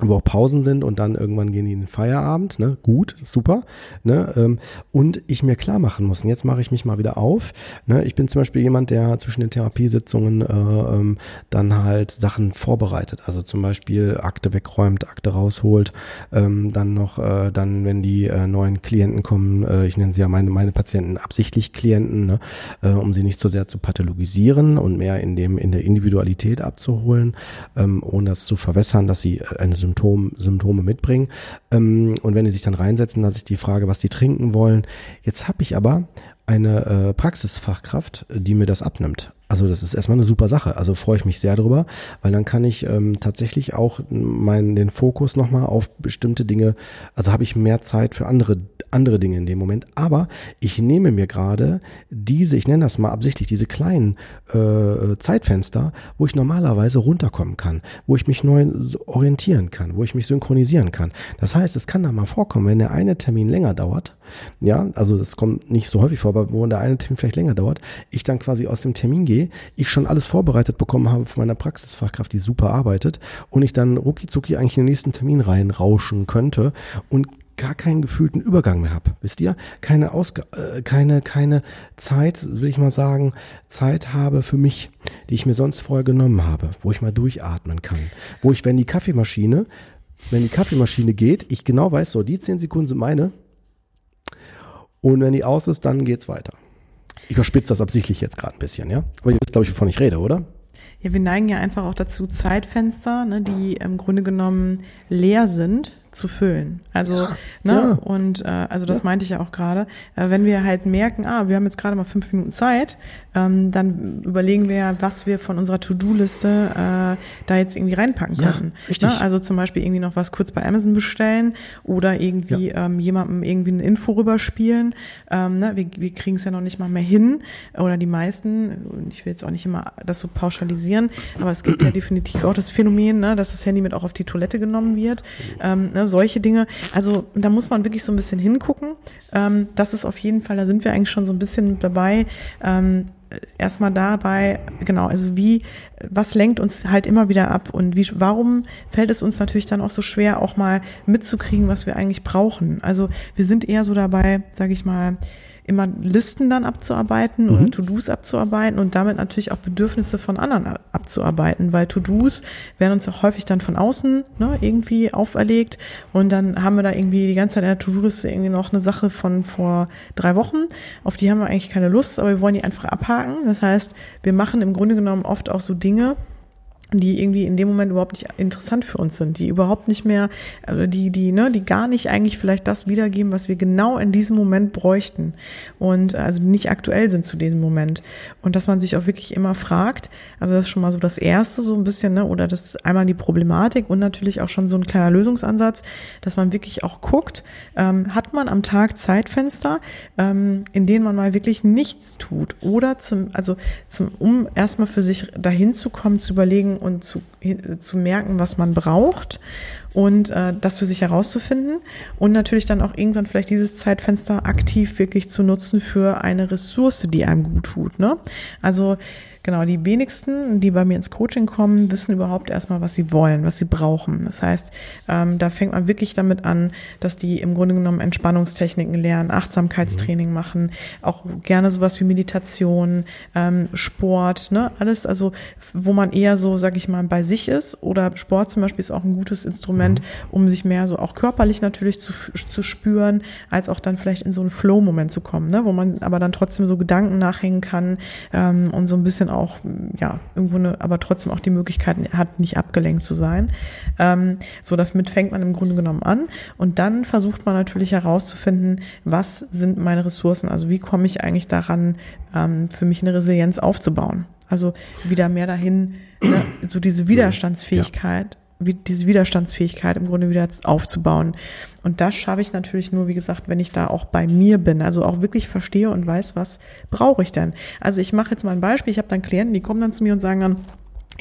wo auch Pausen sind und dann irgendwann gehen die in den Feierabend, ne? Gut, super, ne? Ähm, und ich mir klar machen muss, und jetzt mache ich mich mal wieder auf, ne? Ich bin zum Beispiel jemand, der zwischen den Therapiesitzungen äh, ähm, dann halt Sachen vorbereitet, also zum Beispiel Akte wegräumt, Akte rausholt, ähm, dann noch, äh, dann wenn die äh, neuen Klienten kommen, äh, ich nenne sie ja meine meine Patienten absichtlich Klienten, ne? Äh, um sie nicht so sehr zu pathologisieren und mehr in dem in der Individualität abzuholen, ähm, ohne das zu verwässern, dass sie eine Symptom, Symptome mitbringen. Ähm, und wenn die sich dann reinsetzen, dann ist die Frage, was die trinken wollen. Jetzt habe ich aber eine äh, Praxisfachkraft, die mir das abnimmt. Also das ist erstmal eine super Sache. Also freue ich mich sehr drüber, weil dann kann ich ähm, tatsächlich auch meinen den Fokus nochmal auf bestimmte Dinge, also habe ich mehr Zeit für andere andere Dinge in dem Moment. Aber ich nehme mir gerade diese, ich nenne das mal absichtlich, diese kleinen äh, Zeitfenster, wo ich normalerweise runterkommen kann, wo ich mich neu orientieren kann, wo ich mich synchronisieren kann. Das heißt, es kann da mal vorkommen, wenn der eine Termin länger dauert, ja, also das kommt nicht so häufig vor, aber wo der eine Termin vielleicht länger dauert, ich dann quasi aus dem Termin gehe, ich schon alles vorbereitet bekommen habe von meiner Praxisfachkraft, die super arbeitet und ich dann rucki eigentlich in den nächsten Termin reinrauschen könnte und gar keinen gefühlten Übergang mehr habe. Wisst ihr? Keine Ausg äh, keine keine Zeit, will ich mal sagen, Zeit habe für mich, die ich mir sonst vorher genommen habe, wo ich mal durchatmen kann, wo ich wenn die Kaffeemaschine, wenn die Kaffeemaschine geht, ich genau weiß, so die zehn Sekunden sind meine. Und wenn die aus ist, dann geht's weiter. Ich überspitze das absichtlich jetzt gerade ein bisschen, ja? Aber ihr wisst, glaube ich, wovon ich rede, oder? Ja, wir neigen ja einfach auch dazu, Zeitfenster, ne, die im Grunde genommen leer sind, zu füllen. Also, ja, ne, ja. und äh, also das ja. meinte ich ja auch gerade. Äh, wenn wir halt merken, ah, wir haben jetzt gerade mal fünf Minuten Zeit, ähm, dann überlegen wir ja, was wir von unserer To-Do-Liste äh, da jetzt irgendwie reinpacken können. Ja, richtig. Ne? Also zum Beispiel irgendwie noch was kurz bei Amazon bestellen oder irgendwie ähm, jemandem irgendwie eine Info rüberspielen. Ähm, ne? Wir, wir kriegen es ja noch nicht mal mehr hin oder die meisten. Ich will jetzt auch nicht immer das so pauschalisieren, aber es gibt ja definitiv auch das Phänomen, ne, dass das Handy mit auch auf die Toilette genommen wird. Ähm, ne? Solche Dinge. Also da muss man wirklich so ein bisschen hingucken. Ähm, das ist auf jeden Fall, da sind wir eigentlich schon so ein bisschen dabei. Ähm, erstmal dabei, genau, also wie, was lenkt uns halt immer wieder ab und wie, warum fällt es uns natürlich dann auch so schwer, auch mal mitzukriegen, was wir eigentlich brauchen? Also wir sind eher so dabei, sage ich mal, immer Listen dann abzuarbeiten mhm. oder To-Dos abzuarbeiten und damit natürlich auch Bedürfnisse von anderen abzuarbeiten, weil To-Dos werden uns auch häufig dann von außen ne, irgendwie auferlegt und dann haben wir da irgendwie die ganze Zeit in der To-Do-Liste irgendwie noch eine Sache von vor drei Wochen, auf die haben wir eigentlich keine Lust, aber wir wollen die einfach abhaken. Das heißt, wir machen im Grunde genommen oft auch so Dinge, die irgendwie in dem Moment überhaupt nicht interessant für uns sind, die überhaupt nicht mehr, also die, die, ne, die gar nicht eigentlich vielleicht das wiedergeben, was wir genau in diesem Moment bräuchten und also nicht aktuell sind zu diesem Moment. Und dass man sich auch wirklich immer fragt, also das ist schon mal so das Erste so ein bisschen, ne, oder das ist einmal die Problematik und natürlich auch schon so ein kleiner Lösungsansatz, dass man wirklich auch guckt, ähm, hat man am Tag Zeitfenster, ähm, in denen man mal wirklich nichts tut oder zum, also zum, um erstmal für sich dahin zu kommen, zu überlegen, und zu, zu merken, was man braucht und äh, das für sich herauszufinden und natürlich dann auch irgendwann vielleicht dieses Zeitfenster aktiv wirklich zu nutzen für eine Ressource, die einem gut tut. Ne? Also Genau, die wenigsten, die bei mir ins Coaching kommen, wissen überhaupt erstmal, was sie wollen, was sie brauchen. Das heißt, ähm, da fängt man wirklich damit an, dass die im Grunde genommen Entspannungstechniken lernen, Achtsamkeitstraining mhm. machen, auch gerne sowas wie Meditation, ähm, Sport, ne, alles, also wo man eher so, sag ich mal, bei sich ist. Oder Sport zum Beispiel ist auch ein gutes Instrument, mhm. um sich mehr so auch körperlich natürlich zu, zu spüren, als auch dann vielleicht in so einen Flow-Moment zu kommen, ne, wo man aber dann trotzdem so Gedanken nachhängen kann ähm, und so ein bisschen auch, ja, irgendwo eine, aber trotzdem auch die Möglichkeit hat, nicht abgelenkt zu sein. Ähm, so, damit fängt man im Grunde genommen an. Und dann versucht man natürlich herauszufinden, was sind meine Ressourcen? Also wie komme ich eigentlich daran, ähm, für mich eine Resilienz aufzubauen? Also wieder mehr dahin, ne, so diese Widerstandsfähigkeit. Ja diese Widerstandsfähigkeit im Grunde wieder aufzubauen. Und das schaffe ich natürlich nur, wie gesagt, wenn ich da auch bei mir bin, also auch wirklich verstehe und weiß, was brauche ich denn. Also ich mache jetzt mal ein Beispiel, ich habe dann Klienten, die kommen dann zu mir und sagen dann,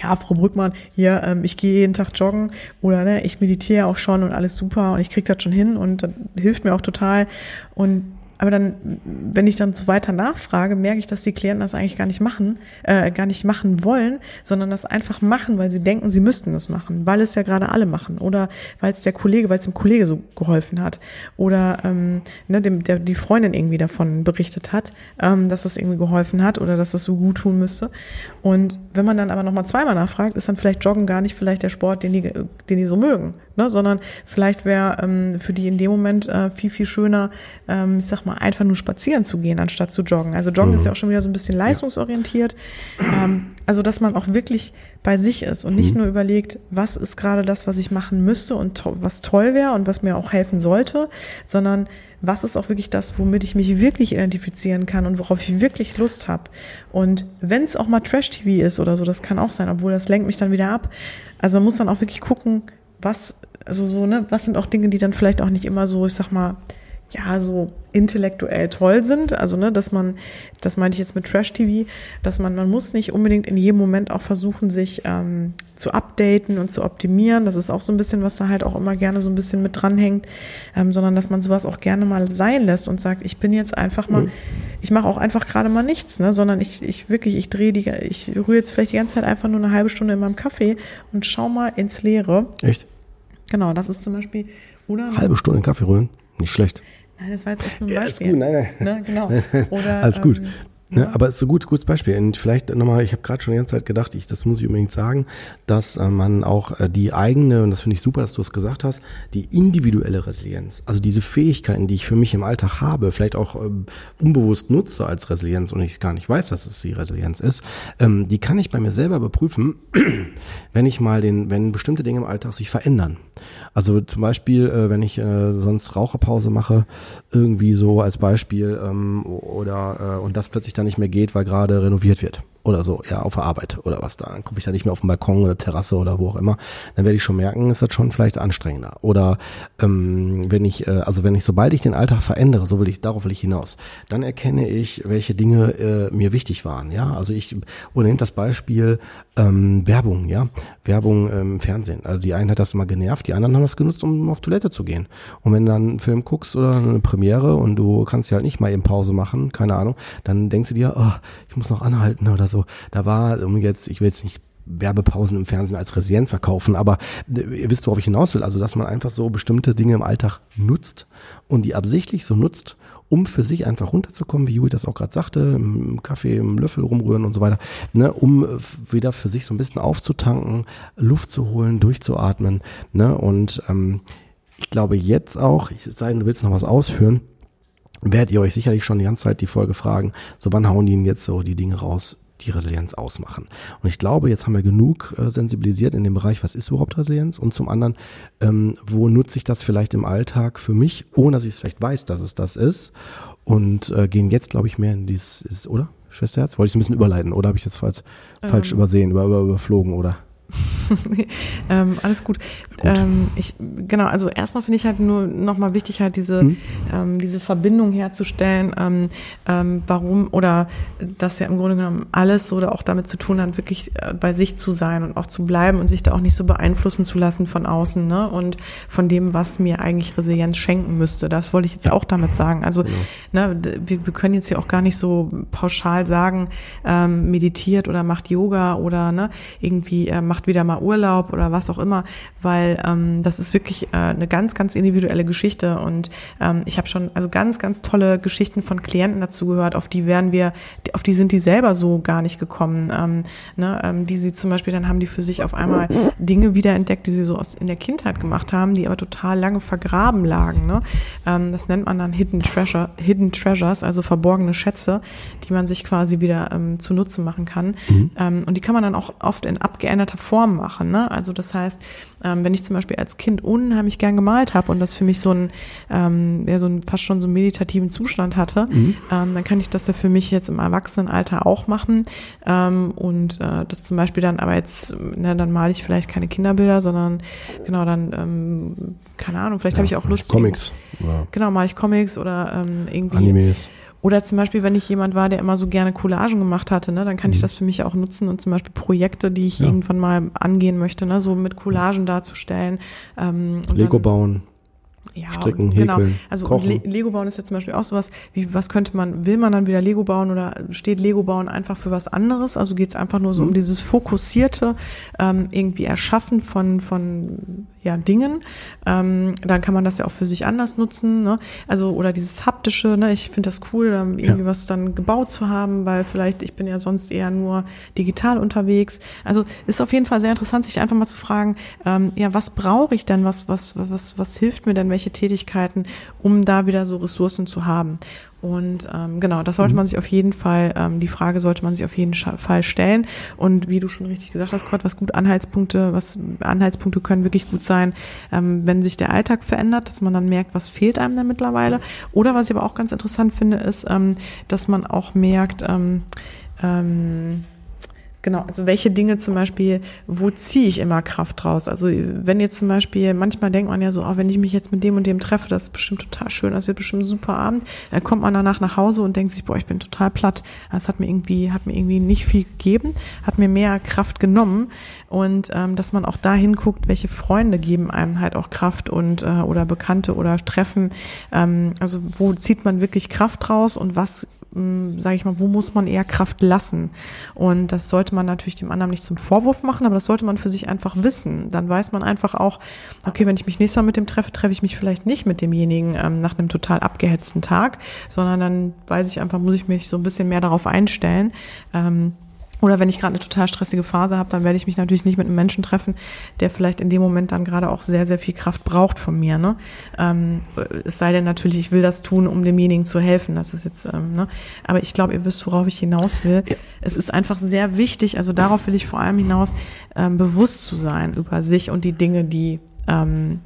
ja, Frau Brückmann, hier, ähm, ich gehe jeden Tag joggen oder ne, ich meditiere auch schon und alles super und ich kriege das schon hin und das hilft mir auch total. Und aber dann, wenn ich dann so weiter nachfrage, merke ich, dass die Klienten das eigentlich gar nicht machen, äh, gar nicht machen wollen, sondern das einfach machen, weil sie denken, sie müssten das machen, weil es ja gerade alle machen oder weil es der Kollege, weil es dem Kollege so geholfen hat oder ähm, ne, dem, der die Freundin irgendwie davon berichtet hat, ähm, dass das irgendwie geholfen hat oder dass das so gut tun müsste. Und wenn man dann aber nochmal zweimal nachfragt, ist dann vielleicht Joggen gar nicht vielleicht der Sport, den die, den die so mögen, ne, sondern vielleicht wäre ähm, für die in dem Moment äh, viel, viel schöner, ähm, ich sag mal, einfach nur spazieren zu gehen, anstatt zu joggen. Also Joggen mhm. ist ja auch schon wieder so ein bisschen leistungsorientiert. Ähm, also, dass man auch wirklich bei sich ist und nicht mhm. nur überlegt, was ist gerade das, was ich machen müsste und to was toll wäre und was mir auch helfen sollte, sondern was ist auch wirklich das, womit ich mich wirklich identifizieren kann und worauf ich wirklich Lust habe. Und wenn es auch mal Trash-TV ist oder so, das kann auch sein, obwohl das lenkt mich dann wieder ab. Also man muss dann auch wirklich gucken, was, also so, ne, was sind auch Dinge, die dann vielleicht auch nicht immer so, ich sag mal, ja, so intellektuell toll sind. Also, ne, dass man, das meinte ich jetzt mit Trash-TV, dass man, man muss nicht unbedingt in jedem Moment auch versuchen, sich ähm, zu updaten und zu optimieren. Das ist auch so ein bisschen, was da halt auch immer gerne so ein bisschen mit dranhängt, ähm, sondern dass man sowas auch gerne mal sein lässt und sagt, ich bin jetzt einfach mal, mhm. ich mache auch einfach gerade mal nichts, ne, sondern ich, ich wirklich, ich drehe die, ich rühre jetzt vielleicht die ganze Zeit einfach nur eine halbe Stunde in meinem Kaffee und schau mal ins Leere. Echt? Genau, das ist zum Beispiel, oder? Halbe Stunde Kaffee rühren, nicht schlecht. Nein, das war jetzt echt nur ein Beispiel. Ja, ist gut, nein, nein. Ne, genau. Oder, Alles gut. Ähm, Ne, aber es ist ein gut, gutes Beispiel. Und vielleicht nochmal, ich habe gerade schon die ganze Zeit gedacht, ich, das muss ich unbedingt sagen, dass äh, man auch äh, die eigene, und das finde ich super, dass du es gesagt hast, die individuelle Resilienz, also diese Fähigkeiten, die ich für mich im Alltag habe, vielleicht auch äh, unbewusst nutze als Resilienz und ich gar nicht weiß, dass es die Resilienz ist, ähm, die kann ich bei mir selber überprüfen, wenn ich mal den, wenn bestimmte Dinge im Alltag sich verändern. Also zum Beispiel, äh, wenn ich äh, sonst Raucherpause mache, irgendwie so als Beispiel, ähm, oder äh, und das plötzlich dann nicht mehr geht, weil gerade renoviert wird oder so, ja, auf der Arbeit oder was da. Dann komme ich da nicht mehr auf den Balkon oder Terrasse oder wo auch immer. Dann werde ich schon merken, ist das schon vielleicht anstrengender. Oder ähm, wenn ich, äh, also wenn ich, sobald ich den Alltag verändere, so will ich, darauf will ich hinaus, dann erkenne ich, welche Dinge äh, mir wichtig waren. Ja, also ich, oder nehmt das Beispiel ähm, Werbung, ja, Werbung im Fernsehen. Also die einen hat das immer genervt, die anderen haben das genutzt, um auf Toilette zu gehen. Und wenn du dann einen Film guckst oder eine Premiere und du kannst ja halt nicht mal eben Pause machen, keine Ahnung, dann denkst du dir, oh, ich muss noch anhalten oder so. Da war, um jetzt, ich will jetzt nicht Werbepausen im Fernsehen als Resilienz verkaufen, aber äh, ihr wisst, worauf ich hinaus will. Also, dass man einfach so bestimmte Dinge im Alltag nutzt und die absichtlich so nutzt, um für sich einfach runterzukommen, wie Juli das auch gerade sagte, im Kaffee, im Löffel rumrühren und so weiter, ne, um wieder für sich so ein bisschen aufzutanken, Luft zu holen, durchzuatmen. Ne, und ähm, ich glaube jetzt auch, ich sei denn, du willst noch was ausführen, werdet ihr euch sicherlich schon die ganze Zeit die Folge fragen, so wann hauen die denn jetzt so die Dinge raus, die Resilienz ausmachen. Und ich glaube, jetzt haben wir genug äh, sensibilisiert in dem Bereich, was ist überhaupt Resilienz? Und zum anderen, ähm, wo nutze ich das vielleicht im Alltag für mich, ohne dass ich es vielleicht weiß, dass es das ist? Und äh, gehen jetzt, glaube ich, mehr in dieses, oder? Schwesterherz? Wollte ich ein bisschen überleiten oder habe ich das falsch, ähm. falsch übersehen, über, über, überflogen, oder? ähm, alles gut. Ähm, ich, genau, also erstmal finde ich halt nur nochmal wichtig, halt diese, mhm. ähm, diese Verbindung herzustellen, ähm, ähm, warum oder dass ja im Grunde genommen alles oder auch damit zu tun hat, wirklich äh, bei sich zu sein und auch zu bleiben und sich da auch nicht so beeinflussen zu lassen von außen ne? und von dem, was mir eigentlich Resilienz schenken müsste. Das wollte ich jetzt auch damit sagen. Also genau. ne, wir, wir können jetzt ja auch gar nicht so pauschal sagen, ähm, meditiert oder macht Yoga oder ne, irgendwie äh, macht wieder mal Urlaub oder was auch immer, weil ähm, das ist wirklich äh, eine ganz, ganz individuelle Geschichte und ähm, ich habe schon also ganz, ganz tolle Geschichten von Klienten dazu gehört, auf die werden wir, auf die sind die selber so gar nicht gekommen, ähm, ne, ähm, die sie zum Beispiel dann haben die für sich auf einmal Dinge wiederentdeckt, die sie so aus in der Kindheit gemacht haben, die aber total lange vergraben lagen. Ne? Ähm, das nennt man dann Hidden Treasure, Hidden Treasures, also verborgene Schätze, die man sich quasi wieder ähm, zu Nutzen machen kann. Mhm. Ähm, und die kann man dann auch oft in abgeänderter Form machen. Ne? Also das heißt, ähm, wenn ich zum Beispiel als Kind unheimlich gern gemalt habe und das für mich so ein, ähm, ja, so ein fast schon so einen meditativen Zustand hatte, mhm. ähm, dann kann ich das ja für mich jetzt im Erwachsenenalter auch machen. Ähm, und äh, das zum Beispiel dann, aber jetzt, ne, dann male ich vielleicht keine Kinderbilder, sondern genau dann, ähm, keine Ahnung, vielleicht ja, habe ich auch Lust. Comics. Ja. Genau, male ich Comics oder ähm, irgendwie. Animes. Oder zum Beispiel, wenn ich jemand war, der immer so gerne Collagen gemacht hatte, ne, dann kann mhm. ich das für mich auch nutzen und zum Beispiel Projekte, die ich ja. irgendwann mal angehen möchte, ne, so mit Collagen darzustellen. Ähm, Lego dann, bauen ja, stricken, genau. häkeln, Also kochen. Lego bauen ist ja zum Beispiel auch sowas, wie was könnte man, will man dann wieder Lego bauen oder steht Lego bauen einfach für was anderes? Also geht es einfach nur so mhm. um dieses fokussierte ähm, irgendwie Erschaffen von von ja, Dingen. Ähm, dann kann man das ja auch für sich anders nutzen. Ne? Also oder dieses haptische. Ne? Ich finde das cool, ähm, irgendwie ja. was dann gebaut zu haben, weil vielleicht ich bin ja sonst eher nur digital unterwegs. Also ist auf jeden Fall sehr interessant, sich einfach mal zu fragen, ähm, ja, was brauche ich denn? Was was was was hilft mir denn? Welche Tätigkeiten, um da wieder so Ressourcen zu haben? Und ähm, genau, das sollte mhm. man sich auf jeden Fall, ähm, die Frage sollte man sich auf jeden Fall stellen. Und wie du schon richtig gesagt hast, Gott, was gut Anhaltspunkte, was Anhaltspunkte können wirklich gut sein, ähm, wenn sich der Alltag verändert, dass man dann merkt, was fehlt einem da mittlerweile. Oder was ich aber auch ganz interessant finde, ist, ähm, dass man auch merkt, ähm, ähm, Genau, also welche Dinge zum Beispiel, wo ziehe ich immer Kraft raus? Also wenn jetzt zum Beispiel, manchmal denkt man ja so, oh, wenn ich mich jetzt mit dem und dem treffe, das ist bestimmt total schön, das wird bestimmt ein super Abend. Dann kommt man danach nach Hause und denkt sich, boah, ich bin total platt. Das hat mir irgendwie, hat mir irgendwie nicht viel gegeben, hat mir mehr Kraft genommen. Und ähm, dass man auch da hinguckt, welche Freunde geben einem halt auch Kraft und äh, oder Bekannte oder Treffen. Ähm, also wo zieht man wirklich Kraft raus und was sage ich mal, wo muss man eher Kraft lassen? Und das sollte man natürlich dem anderen nicht zum Vorwurf machen, aber das sollte man für sich einfach wissen. Dann weiß man einfach auch, okay, wenn ich mich nächstes Mal mit dem treffe, treffe ich mich vielleicht nicht mit demjenigen ähm, nach einem total abgehetzten Tag, sondern dann weiß ich einfach, muss ich mich so ein bisschen mehr darauf einstellen. Ähm, oder wenn ich gerade eine total stressige Phase habe, dann werde ich mich natürlich nicht mit einem Menschen treffen, der vielleicht in dem Moment dann gerade auch sehr, sehr viel Kraft braucht von mir. Ne? Ähm, es sei denn natürlich, ich will das tun, um demjenigen zu helfen. Das ist jetzt, ähm, ne? Aber ich glaube, ihr wisst, worauf ich hinaus will. Ja. Es ist einfach sehr wichtig, also darauf will ich vor allem hinaus, ähm, bewusst zu sein über sich und die Dinge, die, ähm,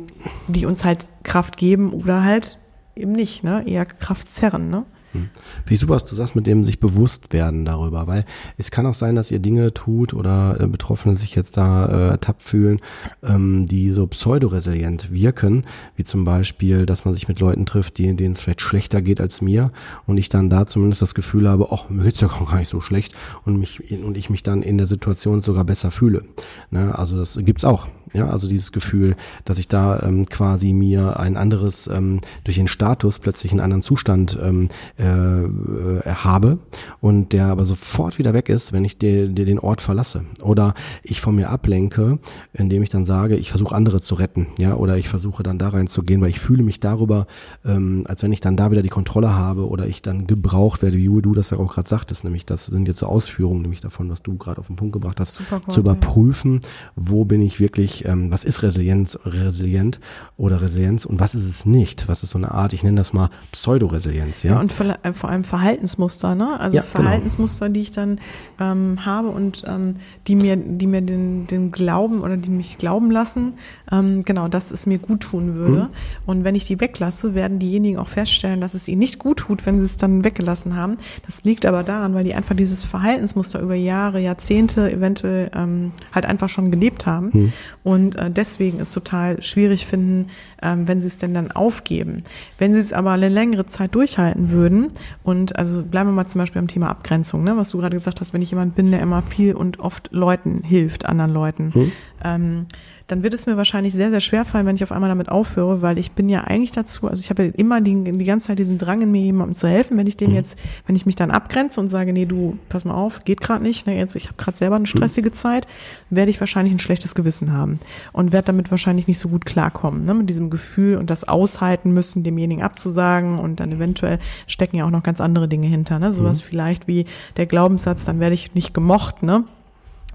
die uns halt Kraft geben oder halt eben nicht, ne? Eher Kraft zerren, ne? Hm. Finde ich super, was du sagst, mit dem sich bewusst werden darüber, weil es kann auch sein, dass ihr Dinge tut oder äh, Betroffene sich jetzt da äh, ertappt fühlen, ähm, die so pseudoresilient wirken, wie zum Beispiel, dass man sich mit Leuten trifft, die, denen es vielleicht schlechter geht als mir und ich dann da zumindest das Gefühl habe, ach, mir geht's ja gar nicht so schlecht und mich und ich mich dann in der Situation sogar besser fühle. Ne? Also das gibt's auch. Ja, also dieses Gefühl, dass ich da ähm, quasi mir ein anderes, ähm, durch den Status plötzlich einen anderen Zustand ähm, äh, äh, habe und der aber sofort wieder weg ist, wenn ich de, de den Ort verlasse. Oder ich von mir ablenke, indem ich dann sage, ich versuche andere zu retten, ja, oder ich versuche dann da reinzugehen, weil ich fühle mich darüber, ähm, als wenn ich dann da wieder die Kontrolle habe oder ich dann gebraucht werde, wie du das ja auch gerade sagtest, nämlich das sind jetzt so Ausführungen, nämlich davon, was du gerade auf den Punkt gebracht hast, Super zu überprüfen, wo bin ich wirklich ähm, was ist Resilienz, resilient oder Resilienz und was ist es nicht? Was ist so eine Art, ich nenne das mal Pseudoresilienz, ja? ja und äh, vor allem Verhaltensmuster, ne? Also ja, genau. Verhaltensmuster, genau. die ich dann ähm, habe und ähm, die mir, die mir den, den Glauben oder die mich glauben lassen, ähm, genau, dass es mir gut tun würde. Mhm. Und wenn ich die weglasse, werden diejenigen auch feststellen, dass es ihnen nicht gut tut, wenn sie es dann weggelassen haben. Das liegt aber daran, weil die einfach dieses Verhaltensmuster über Jahre, Jahrzehnte eventuell ähm, halt einfach schon gelebt haben. Mhm. Und äh, deswegen ist total schwierig finden, ähm, wenn sie es denn dann aufgeben. Wenn sie es aber eine längere Zeit durchhalten würden und also bleiben wir mal zum Beispiel am Thema Abgrenzung, ne, was du gerade gesagt hast, wenn ich jemand bin, der immer viel und oft Leuten hilft, anderen Leuten. Mhm. Ähm, dann wird es mir wahrscheinlich sehr, sehr schwer fallen, wenn ich auf einmal damit aufhöre, weil ich bin ja eigentlich dazu, also ich habe ja immer die, die ganze Zeit diesen Drang in mir, jemandem zu helfen. Wenn ich den mhm. jetzt, wenn ich mich dann abgrenze und sage, nee, du, pass mal auf, geht gerade nicht, ne, jetzt, ich habe gerade selber eine mhm. stressige mhm. Zeit, werde ich wahrscheinlich ein schlechtes Gewissen haben und werde damit wahrscheinlich nicht so gut klarkommen, ne, mit diesem Gefühl und das aushalten müssen, demjenigen abzusagen und dann eventuell stecken ja auch noch ganz andere Dinge hinter, ne, sowas mhm. vielleicht wie der Glaubenssatz, dann werde ich nicht gemocht, ne,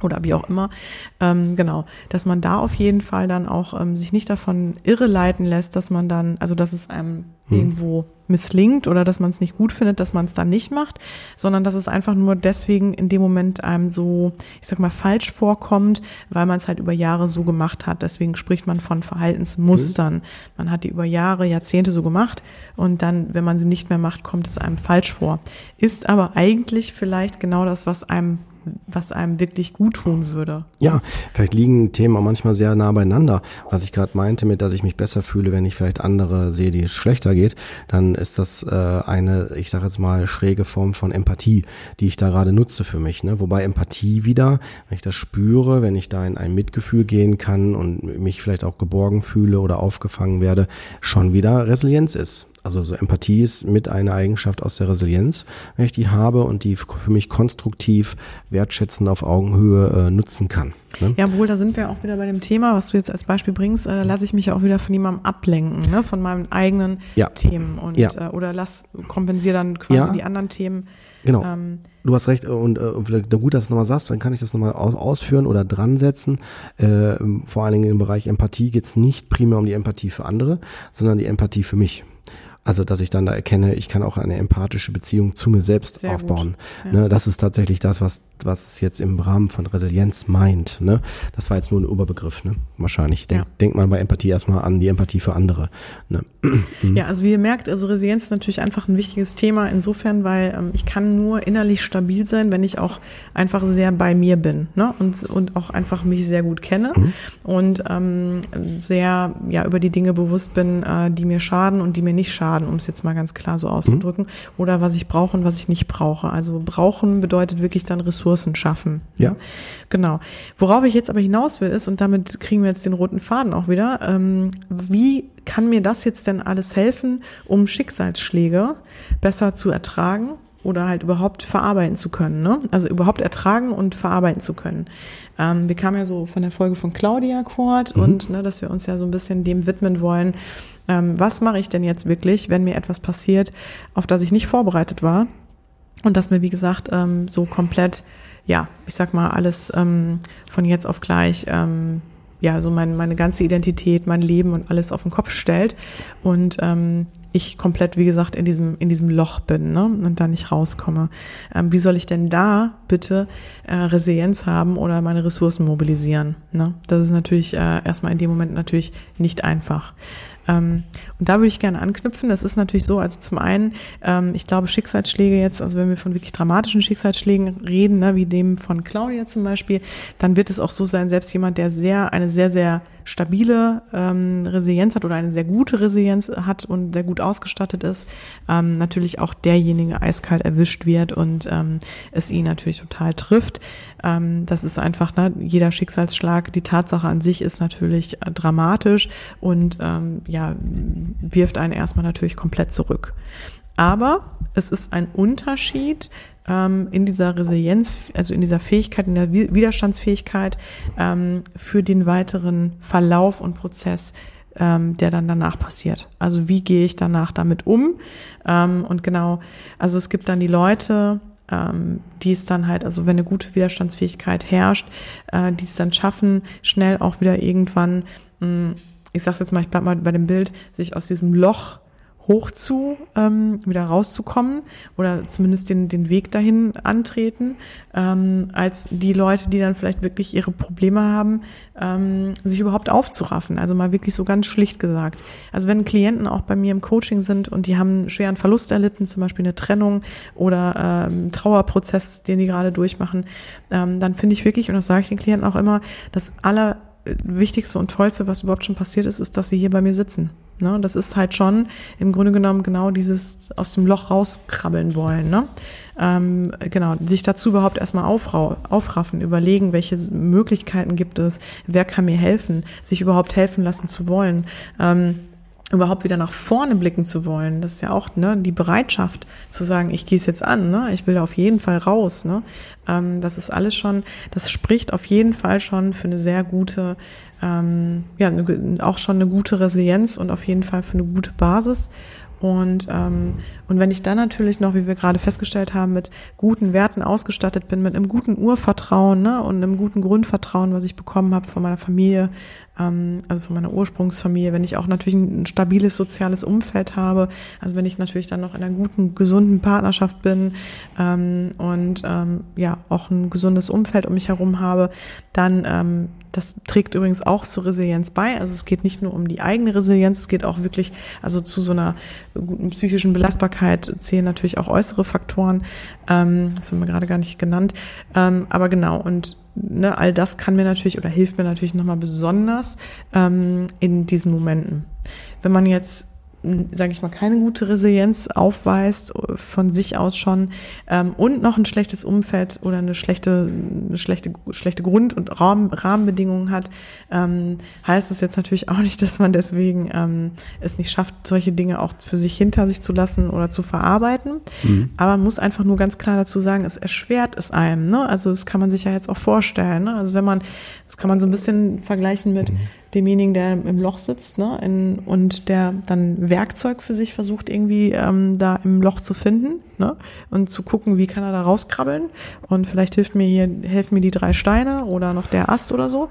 oder wie auch immer. Ähm, genau, dass man da auf jeden Fall dann auch ähm, sich nicht davon irreleiten lässt, dass man dann, also dass es einem hm. irgendwo misslingt oder dass man es nicht gut findet, dass man es dann nicht macht, sondern dass es einfach nur deswegen in dem Moment einem so, ich sag mal, falsch vorkommt, weil man es halt über Jahre so gemacht hat. Deswegen spricht man von Verhaltensmustern. Mhm. Man hat die über Jahre, Jahrzehnte so gemacht und dann, wenn man sie nicht mehr macht, kommt es einem falsch vor. Ist aber eigentlich vielleicht genau das, was einem was einem wirklich gut tun würde. Ja, vielleicht liegen Themen auch manchmal sehr nah beieinander. Was ich gerade meinte mit, dass ich mich besser fühle, wenn ich vielleicht andere sehe, die es schlechter geht, dann ist das äh, eine, ich sage jetzt mal, schräge Form von Empathie, die ich da gerade nutze für mich. Ne? Wobei Empathie wieder, wenn ich das spüre, wenn ich da in ein Mitgefühl gehen kann und mich vielleicht auch geborgen fühle oder aufgefangen werde, schon wieder Resilienz ist. Also so Empathie ist mit einer Eigenschaft aus der Resilienz, wenn ich die habe und die für mich konstruktiv, wertschätzend auf Augenhöhe äh, nutzen kann. Ne? Ja, wohl, da sind wir auch wieder bei dem Thema, was du jetzt als Beispiel bringst. Äh, da lasse ich mich ja auch wieder von jemandem ablenken, ne? von meinen eigenen ja. Themen und ja. äh, oder lass kompensiere dann quasi ja. die anderen Themen. Genau. Ähm, du hast recht und äh, gut, dass du nochmal sagst, dann kann ich das nochmal aus, ausführen oder dran setzen. Äh, vor allen Dingen im Bereich Empathie geht es nicht primär um die Empathie für andere, sondern die Empathie für mich. Also, dass ich dann da erkenne, ich kann auch eine empathische Beziehung zu mir selbst Sehr aufbauen. Ja. Ne, das ist tatsächlich das, was, was es jetzt im Rahmen von Resilienz meint. Ne? Das war jetzt nur ein Oberbegriff, ne? Wahrscheinlich. Denk, ja. denkt man bei Empathie erstmal an die Empathie für andere. Ne? Ja, also wie ihr merkt, also Resilienz ist natürlich einfach ein wichtiges Thema insofern, weil ähm, ich kann nur innerlich stabil sein, wenn ich auch einfach sehr bei mir bin ne? und, und auch einfach mich sehr gut kenne mhm. und ähm, sehr ja über die Dinge bewusst bin, äh, die mir schaden und die mir nicht schaden Schaden, um es jetzt mal ganz klar so auszudrücken, mhm. oder was ich brauche und was ich nicht brauche. Also brauchen bedeutet wirklich dann Ressourcen schaffen. Ja. Genau. Worauf ich jetzt aber hinaus will ist, und damit kriegen wir jetzt den roten Faden auch wieder, ähm, wie kann mir das jetzt denn alles helfen, um Schicksalsschläge besser zu ertragen? oder halt überhaupt verarbeiten zu können, ne? Also überhaupt ertragen und verarbeiten zu können. Ähm, wir kamen ja so von der Folge von Claudia Kort mhm. und ne, dass wir uns ja so ein bisschen dem widmen wollen. Ähm, was mache ich denn jetzt wirklich, wenn mir etwas passiert, auf das ich nicht vorbereitet war? Und dass mir, wie gesagt, ähm, so komplett, ja, ich sag mal, alles ähm, von jetzt auf gleich ähm, ja, so mein, meine ganze Identität, mein Leben und alles auf den Kopf stellt und ähm, ich komplett, wie gesagt, in diesem, in diesem Loch bin ne, und da nicht rauskomme. Ähm, wie soll ich denn da bitte äh, Resilienz haben oder meine Ressourcen mobilisieren? Ne? Das ist natürlich äh, erstmal in dem Moment natürlich nicht einfach. Ähm, und da würde ich gerne anknüpfen. Das ist natürlich so, also zum einen, ähm, ich glaube, Schicksalsschläge jetzt, also wenn wir von wirklich dramatischen Schicksalsschlägen reden, ne, wie dem von Claudia zum Beispiel, dann wird es auch so sein, selbst jemand, der sehr, eine sehr, sehr stabile ähm, Resilienz hat oder eine sehr gute Resilienz hat und sehr gut ausgestattet ist, ähm, natürlich auch derjenige eiskalt erwischt wird und ähm, es ihn natürlich total trifft. Ähm, das ist einfach, ne, jeder Schicksalsschlag, die Tatsache an sich ist natürlich äh, dramatisch und ähm, ja, wirft einen erstmal natürlich komplett zurück. Aber es ist ein Unterschied, ähm, in dieser Resilienz, also in dieser Fähigkeit, in der Widerstandsfähigkeit ähm, für den weiteren Verlauf und Prozess, ähm, der dann danach passiert. Also wie gehe ich danach damit um? Ähm, und genau, also es gibt dann die Leute, ähm, die es dann halt, also wenn eine gute Widerstandsfähigkeit herrscht, äh, die es dann schaffen, schnell auch wieder irgendwann, mh, hm, ich sag's jetzt mal, ich bleib mal bei dem Bild, sich aus diesem Loch hoch zu, ähm, wieder rauszukommen oder zumindest den, den Weg dahin antreten, ähm, als die Leute, die dann vielleicht wirklich ihre Probleme haben, ähm, sich überhaupt aufzuraffen. Also mal wirklich so ganz schlicht gesagt. Also wenn Klienten auch bei mir im Coaching sind und die haben einen schweren Verlust erlitten, zum Beispiel eine Trennung oder ähm, Trauerprozess, den die gerade durchmachen, ähm, dann finde ich wirklich, und das sage ich den Klienten auch immer, das aller Wichtigste und Tollste, was überhaupt schon passiert ist, ist, dass sie hier bei mir sitzen. Ne? Das ist halt schon im Grunde genommen genau dieses aus dem Loch rauskrabbeln wollen. Ne? Ähm, genau, sich dazu überhaupt erstmal aufraffen, überlegen, welche Möglichkeiten gibt es, wer kann mir helfen, sich überhaupt helfen lassen zu wollen. Ähm, überhaupt wieder nach vorne blicken zu wollen. Das ist ja auch ne, die Bereitschaft zu sagen, ich gehe es jetzt an, ne? ich will auf jeden Fall raus. Ne? Ähm, das ist alles schon, das spricht auf jeden Fall schon für eine sehr gute, ähm, ja, eine, auch schon eine gute Resilienz und auf jeden Fall für eine gute Basis. Und, ähm, und wenn ich dann natürlich noch, wie wir gerade festgestellt haben, mit guten Werten ausgestattet bin, mit einem guten Urvertrauen ne, und einem guten Grundvertrauen, was ich bekommen habe von meiner Familie, also von meiner Ursprungsfamilie, wenn ich auch natürlich ein, stabiles soziales Umfeld habe, also wenn ich natürlich dann noch in einer guten, gesunden Partnerschaft bin ähm, und ähm, ja auch ein gesundes Umfeld um mich herum habe, dann ähm, das trägt übrigens auch zur Resilienz bei. Also es geht nicht nur um die eigene Resilienz, es geht auch wirklich, also zu so einer guten psychischen Belastbarkeit zählen natürlich auch äußere Faktoren. Ähm, das haben wir gerade gar nicht genannt. Ähm, aber genau, und ne, all das kann mir natürlich oder hilft mir natürlich nochmal besonders ähm, in diesen Momenten. Wenn man jetzt sage ich mal, keine gute Resilienz aufweist von sich aus schon ähm, und noch ein schlechtes Umfeld oder eine schlechte, eine schlechte, schlechte Grund- und Raum, Rahmenbedingungen hat, ähm, heißt es jetzt natürlich auch nicht, dass man deswegen ähm, es nicht schafft, solche Dinge auch für sich hinter sich zu lassen oder zu verarbeiten. Mhm. Aber man muss einfach nur ganz klar dazu sagen, es erschwert es einem. Ne? Also das kann man sich ja jetzt auch vorstellen. Ne? Also wenn man, das kann man so ein bisschen vergleichen mit mhm demjenigen, der im Loch sitzt ne, in, und der dann Werkzeug für sich versucht, irgendwie ähm, da im Loch zu finden ne, und zu gucken, wie kann er da rauskrabbeln. Und vielleicht hilft mir hier, helfen mir die drei Steine oder noch der Ast oder so.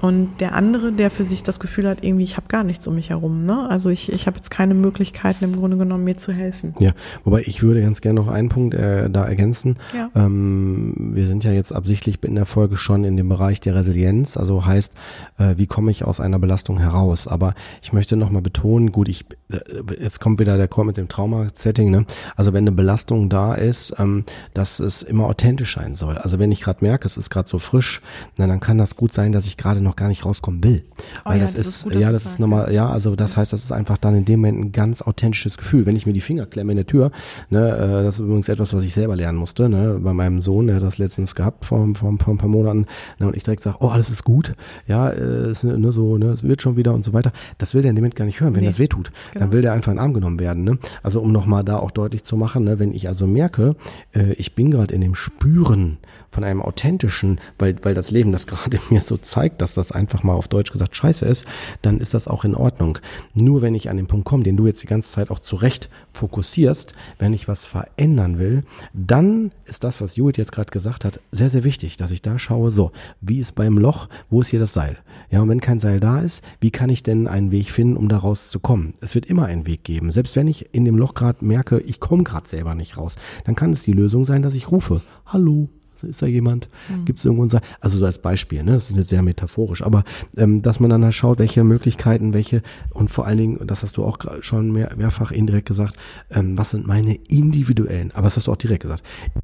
Und der andere, der für sich das Gefühl hat, irgendwie, ich habe gar nichts um mich herum. Ne? Also ich, ich habe jetzt keine Möglichkeiten im Grunde genommen, mir zu helfen. Ja, wobei ich würde ganz gerne noch einen Punkt äh, da ergänzen. Ja. Ähm, wir sind ja jetzt absichtlich in der Folge schon in dem Bereich der Resilienz, also heißt, äh, wie komme ich aus einer Belastung heraus? Aber ich möchte nochmal betonen, gut, ich äh, jetzt kommt wieder der Call mit dem Trauma-Setting, ne? Also wenn eine Belastung da ist, ähm, dass es immer authentisch sein soll. Also wenn ich gerade merke, es ist gerade so frisch, na, dann kann das gut sein, dass ich gerade noch gar nicht rauskommen will. Oh Weil ja, das, das, ist, gut, ja, das ist nochmal, ja, also das heißt, das ist einfach dann in dem Moment ein ganz authentisches Gefühl. Wenn ich mir die Finger klemme in der Tür, ne, äh, das ist übrigens etwas, was ich selber lernen musste, ne, bei meinem Sohn, der hat das letztens gehabt vor, vor, vor ein paar Monaten, ne, und ich direkt sage, oh, alles ist gut, ja, äh, ist, ne, so, ne, es wird schon wieder und so weiter. Das will der in dem Moment gar nicht hören, wenn nee. das wehtut. Genau. Dann will der einfach in den Arm genommen werden, ne. Also um nochmal da auch deutlich zu machen, ne, wenn ich also merke, äh, ich bin gerade in dem Spüren von einem authentischen, weil, weil das Leben das gerade mir so zeigt, dass das einfach mal auf Deutsch gesagt scheiße ist, dann ist das auch in Ordnung. Nur wenn ich an den Punkt komme, den du jetzt die ganze Zeit auch zurecht fokussierst, wenn ich was verändern will, dann ist das, was Judith jetzt gerade gesagt hat, sehr, sehr wichtig, dass ich da schaue, so, wie ist beim Loch, wo ist hier das Seil? Ja, und wenn kein Seil da ist, wie kann ich denn einen Weg finden, um da rauszukommen? Es wird immer einen Weg geben. Selbst wenn ich in dem Loch gerade merke, ich komme gerade selber nicht raus, dann kann es die Lösung sein, dass ich rufe, hallo, ist da jemand? Mhm. Gibt es irgendwo ein Also so als Beispiel, ne? Das ist jetzt sehr metaphorisch, aber ähm, dass man dann halt schaut, welche Möglichkeiten, welche und vor allen Dingen, das hast du auch schon mehr, mehrfach indirekt gesagt, ähm, was sind meine individuellen, aber das hast du auch direkt gesagt,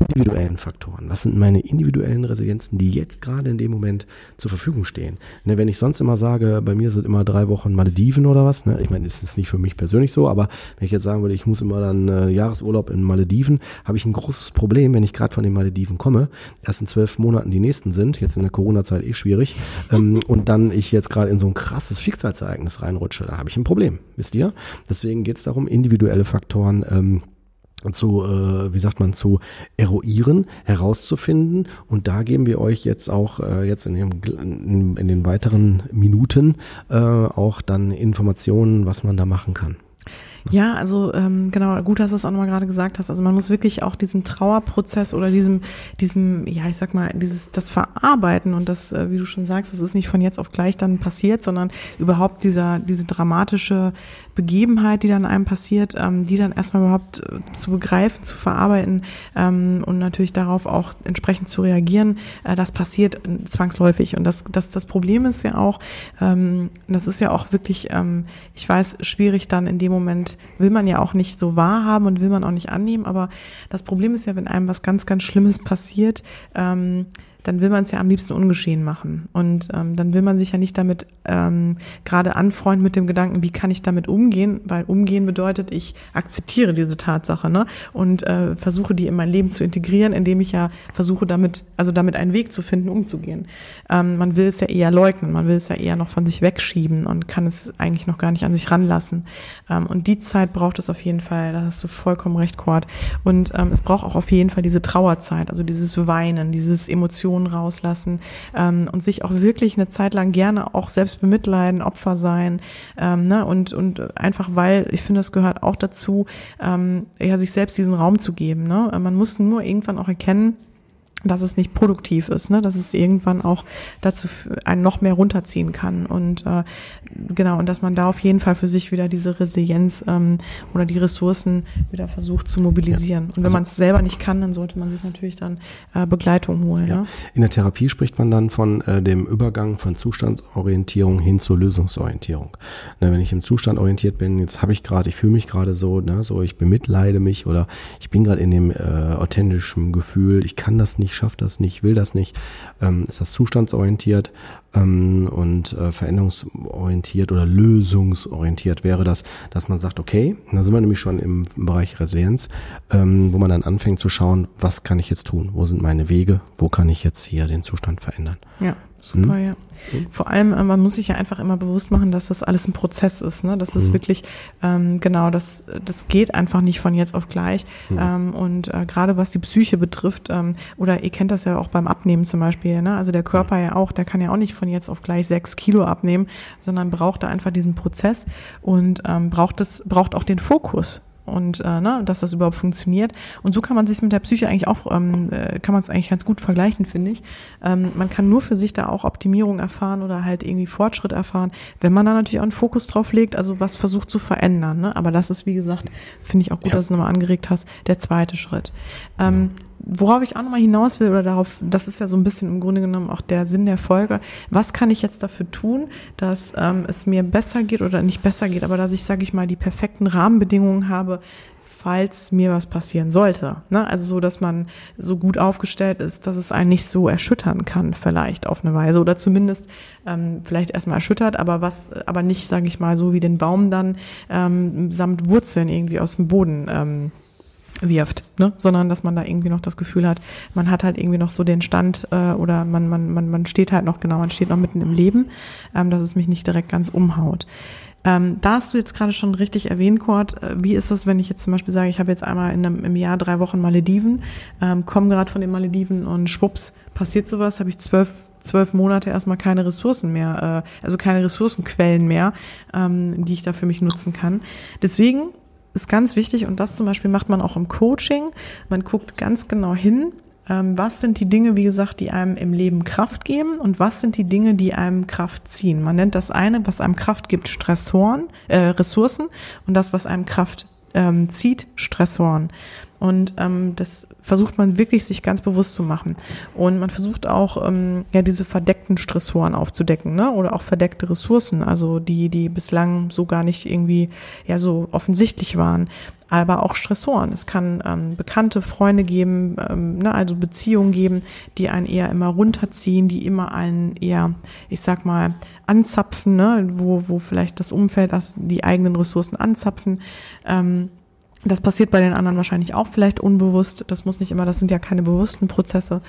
individuellen Faktoren. Was sind meine individuellen Resilienzen, die jetzt gerade in dem Moment zur Verfügung stehen? Ne, wenn ich sonst immer sage, bei mir sind immer drei Wochen Malediven oder was, ne? Ich meine, ist jetzt nicht für mich persönlich so, aber wenn ich jetzt sagen würde, ich muss immer dann äh, Jahresurlaub in Malediven, habe ich ein großes Problem, wenn ich gerade von den Malediven komme, erst in zwölf Monaten die nächsten sind, jetzt in der Corona-Zeit eh schwierig, ähm, und dann ich jetzt gerade in so ein krasses Schicksalsereignis reinrutsche, dann habe ich ein Problem, wisst ihr? Deswegen geht es darum, individuelle Faktoren ähm, zu, äh, wie sagt man, zu eruieren, herauszufinden. Und da geben wir euch jetzt auch äh, jetzt in, dem, in, den weiteren Minuten äh, auch dann Informationen, was man da machen kann. Ja, also ähm, genau, gut, dass du es auch nochmal gerade gesagt hast. Also man muss wirklich auch diesem Trauerprozess oder diesem, diesem, ja, ich sag mal, dieses, das Verarbeiten und das, äh, wie du schon sagst, das ist nicht von jetzt auf gleich dann passiert, sondern überhaupt dieser, diese dramatische Begebenheit, die dann einem passiert, ähm, die dann erstmal überhaupt äh, zu begreifen, zu verarbeiten ähm, und natürlich darauf auch entsprechend zu reagieren, äh, das passiert zwangsläufig. Und das, das, das Problem ist ja auch, ähm, das ist ja auch wirklich, ähm, ich weiß, schwierig dann in dem Moment, will man ja auch nicht so wahrhaben und will man auch nicht annehmen, aber das Problem ist ja, wenn einem was ganz, ganz Schlimmes passiert, ähm, dann will man es ja am liebsten ungeschehen machen. Und ähm, dann will man sich ja nicht damit ähm, gerade anfreunden mit dem Gedanken, wie kann ich damit umgehen, weil umgehen bedeutet, ich akzeptiere diese Tatsache ne? und äh, versuche die in mein Leben zu integrieren, indem ich ja versuche damit, also damit einen Weg zu finden, umzugehen. Ähm, man will es ja eher leugnen, man will es ja eher noch von sich wegschieben und kann es eigentlich noch gar nicht an sich ranlassen. Ähm, und die Zeit braucht es auf jeden Fall, da hast du vollkommen recht, Cord. Und ähm, es braucht auch auf jeden Fall diese Trauerzeit, also dieses Weinen, dieses Emotionen Emotionen rauslassen ähm, und sich auch wirklich eine Zeit lang gerne auch selbst bemitleiden, Opfer sein ähm, ne? und, und einfach, weil ich finde, das gehört auch dazu, ähm, ja, sich selbst diesen Raum zu geben. Ne? Man muss nur irgendwann auch erkennen, dass es nicht produktiv ist, ne? dass es irgendwann auch dazu einen noch mehr runterziehen kann und äh, genau und dass man da auf jeden Fall für sich wieder diese Resilienz ähm, oder die Ressourcen wieder versucht zu mobilisieren. Ja. Und wenn also, man es selber nicht kann, dann sollte man sich natürlich dann äh, Begleitung holen. Ja. ja. In der Therapie spricht man dann von äh, dem Übergang von Zustandsorientierung hin zur Lösungsorientierung. Ne, wenn ich im Zustand orientiert bin, jetzt habe ich gerade, ich fühle mich gerade so, ne, so ich bemitleide mich oder ich bin gerade in dem äh, authentischen Gefühl, ich kann das nicht ich schaffe das nicht, will das nicht, ähm, ist das zustandsorientiert ähm, und äh, veränderungsorientiert oder lösungsorientiert wäre das, dass man sagt, okay, da sind wir nämlich schon im Bereich Resilienz, ähm, wo man dann anfängt zu schauen, was kann ich jetzt tun, wo sind meine Wege, wo kann ich jetzt hier den Zustand verändern. Ja. Super, mhm. ja. Vor allem, äh, man muss sich ja einfach immer bewusst machen, dass das alles ein Prozess ist. Ne? Das ist mhm. wirklich, ähm, genau, das, das geht einfach nicht von jetzt auf gleich. Mhm. Ähm, und äh, gerade was die Psyche betrifft, ähm, oder ihr kennt das ja auch beim Abnehmen zum Beispiel, ne? also der Körper ja auch, der kann ja auch nicht von jetzt auf gleich sechs Kilo abnehmen, sondern braucht da einfach diesen Prozess und ähm, braucht es, braucht auch den Fokus und äh, ne, dass das überhaupt funktioniert. Und so kann man sich mit der Psyche eigentlich auch, ähm, äh, kann man es eigentlich ganz gut vergleichen, finde ich. Ähm, man kann nur für sich da auch Optimierung erfahren oder halt irgendwie Fortschritt erfahren, wenn man da natürlich auch einen Fokus drauf legt, also was versucht zu verändern. Ne? Aber das ist, wie gesagt, finde ich auch gut, ja. dass du nochmal angeregt hast, der zweite Schritt. Ähm, ja worauf ich auch nochmal hinaus will, oder darauf, das ist ja so ein bisschen im Grunde genommen auch der Sinn der Folge, was kann ich jetzt dafür tun, dass ähm, es mir besser geht oder nicht besser geht, aber dass ich, sage ich mal, die perfekten Rahmenbedingungen habe, falls mir was passieren sollte. Ne? Also so, dass man so gut aufgestellt ist, dass es einen nicht so erschüttern kann, vielleicht auf eine Weise. Oder zumindest ähm, vielleicht erstmal erschüttert, aber was, aber nicht, sage ich mal, so wie den Baum dann ähm, samt Wurzeln irgendwie aus dem Boden ähm, wirft, ne? sondern dass man da irgendwie noch das Gefühl hat, man hat halt irgendwie noch so den Stand äh, oder man, man, man, man steht halt noch genau, man steht noch mitten im Leben, ähm, dass es mich nicht direkt ganz umhaut. Ähm, da hast du jetzt gerade schon richtig erwähnt, Kurt. Äh, wie ist das, wenn ich jetzt zum Beispiel sage, ich habe jetzt einmal in einem, im Jahr drei Wochen Malediven, ähm, komme gerade von den Malediven und schwupps, passiert sowas, habe ich zwölf zwölf Monate erstmal keine Ressourcen mehr, äh, also keine Ressourcenquellen mehr, ähm, die ich da für mich nutzen kann. Deswegen ist ganz wichtig und das zum Beispiel macht man auch im Coaching. Man guckt ganz genau hin, ähm, was sind die Dinge, wie gesagt, die einem im Leben Kraft geben und was sind die Dinge, die einem Kraft ziehen. Man nennt das eine, was einem Kraft gibt, Stressoren, äh, Ressourcen und das, was einem Kraft ähm, zieht, Stressoren. Und ähm, das versucht man wirklich sich ganz bewusst zu machen. Und man versucht auch, ähm, ja, diese verdeckten Stressoren aufzudecken, ne? Oder auch verdeckte Ressourcen, also die, die bislang so gar nicht irgendwie ja so offensichtlich waren. Aber auch Stressoren. Es kann ähm, bekannte Freunde geben, ähm, ne, also Beziehungen geben, die einen eher immer runterziehen, die immer einen eher, ich sag mal, anzapfen, ne, wo, wo vielleicht das Umfeld, das, die eigenen Ressourcen anzapfen. Ähm, das passiert bei den anderen wahrscheinlich auch vielleicht unbewusst. Das muss nicht immer, das sind ja keine bewussten Prozesse.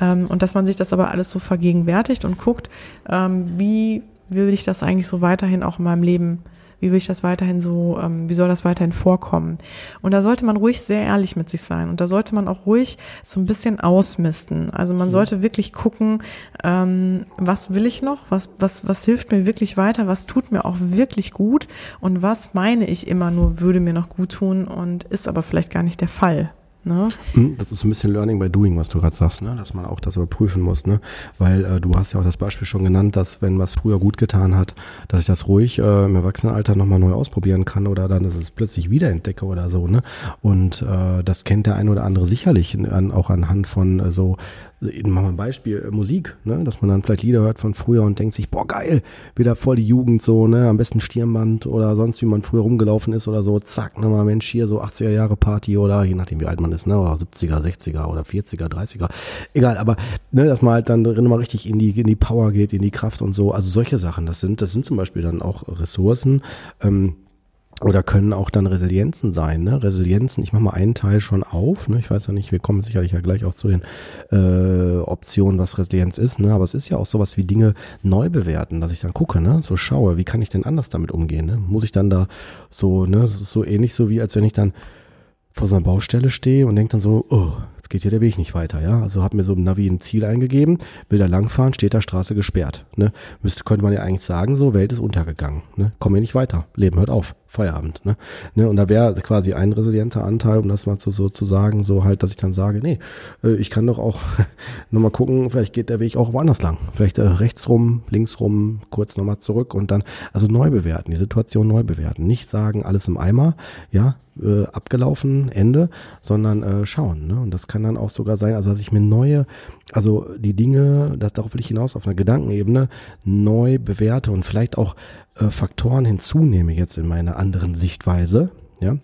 Ähm, und dass man sich das aber alles so vergegenwärtigt und guckt, ähm, wie will ich das eigentlich so weiterhin auch in meinem Leben wie will ich das weiterhin so, ähm, wie soll das weiterhin vorkommen? Und da sollte man ruhig sehr ehrlich mit sich sein und da sollte man auch ruhig so ein bisschen ausmisten. Also man mhm. sollte wirklich gucken, ähm, was will ich noch, was, was, was hilft mir wirklich weiter, was tut mir auch wirklich gut und was meine ich immer nur würde mir noch gut tun und ist aber vielleicht gar nicht der Fall. Ne? Hm, das ist so ein bisschen Learning by Doing, was du gerade sagst, ne? dass man auch das überprüfen muss. Ne? Weil äh, du hast ja auch das Beispiel schon genannt, dass wenn was früher gut getan hat, dass ich das ruhig äh, im Erwachsenenalter nochmal neu ausprobieren kann oder dann, dass ich es plötzlich wiederentdecke oder so. Ne? Und äh, das kennt der ein oder andere sicherlich an, auch anhand von äh, so machen wir ein Beispiel, äh, Musik, ne? dass man dann vielleicht Lieder hört von früher und denkt sich, boah geil, wieder voll die Jugend so, ne, am besten Stirnband oder sonst wie man früher rumgelaufen ist oder so, zack, ne, mal Mensch, hier so 80er Jahre Party oder je nachdem wie alt man ist, ne, oder 70er, 60er oder 40er, 30er, egal, aber ne, dass man halt dann drin mal richtig in die, in die Power geht, in die Kraft und so, also solche Sachen, das sind, das sind zum Beispiel dann auch Ressourcen, ähm, oder können auch dann Resilienzen sein. Ne? Resilienzen, ich mache mal einen Teil schon auf. Ne? Ich weiß ja nicht, wir kommen sicherlich ja gleich auch zu den äh, Optionen, was Resilienz ist. Ne? Aber es ist ja auch sowas wie Dinge neu bewerten, dass ich dann gucke, ne? so schaue, wie kann ich denn anders damit umgehen? Ne? Muss ich dann da so, ne, das ist so ähnlich so wie, als wenn ich dann vor so einer Baustelle stehe und denke dann so, oh, jetzt geht hier der Weg nicht weiter, ja. Also habe mir so ein Navi ein Ziel eingegeben, will da langfahren, steht da Straße gesperrt. Ne? Müsste, könnte man ja eigentlich sagen, so, Welt ist untergegangen. Ne? Komme hier nicht weiter. Leben hört auf. Feierabend. Ne? Ne? Und da wäre quasi ein resilienter Anteil, um das mal zu, so zu sagen, so halt, dass ich dann sage, nee, äh, ich kann doch auch nochmal gucken, vielleicht geht der Weg auch woanders lang. Vielleicht äh, rechts rum, links rum, kurz nochmal zurück und dann, also neu bewerten, die Situation neu bewerten. Nicht sagen, alles im Eimer, ja, äh, abgelaufen, Ende, sondern äh, schauen. Ne? Und das kann dann auch sogar sein, also dass ich mir neue, also die Dinge, das, darauf will ich hinaus, auf einer Gedankenebene neu bewerte und vielleicht auch äh, Faktoren hinzunehme jetzt in meiner anderen Sichtweise, ja,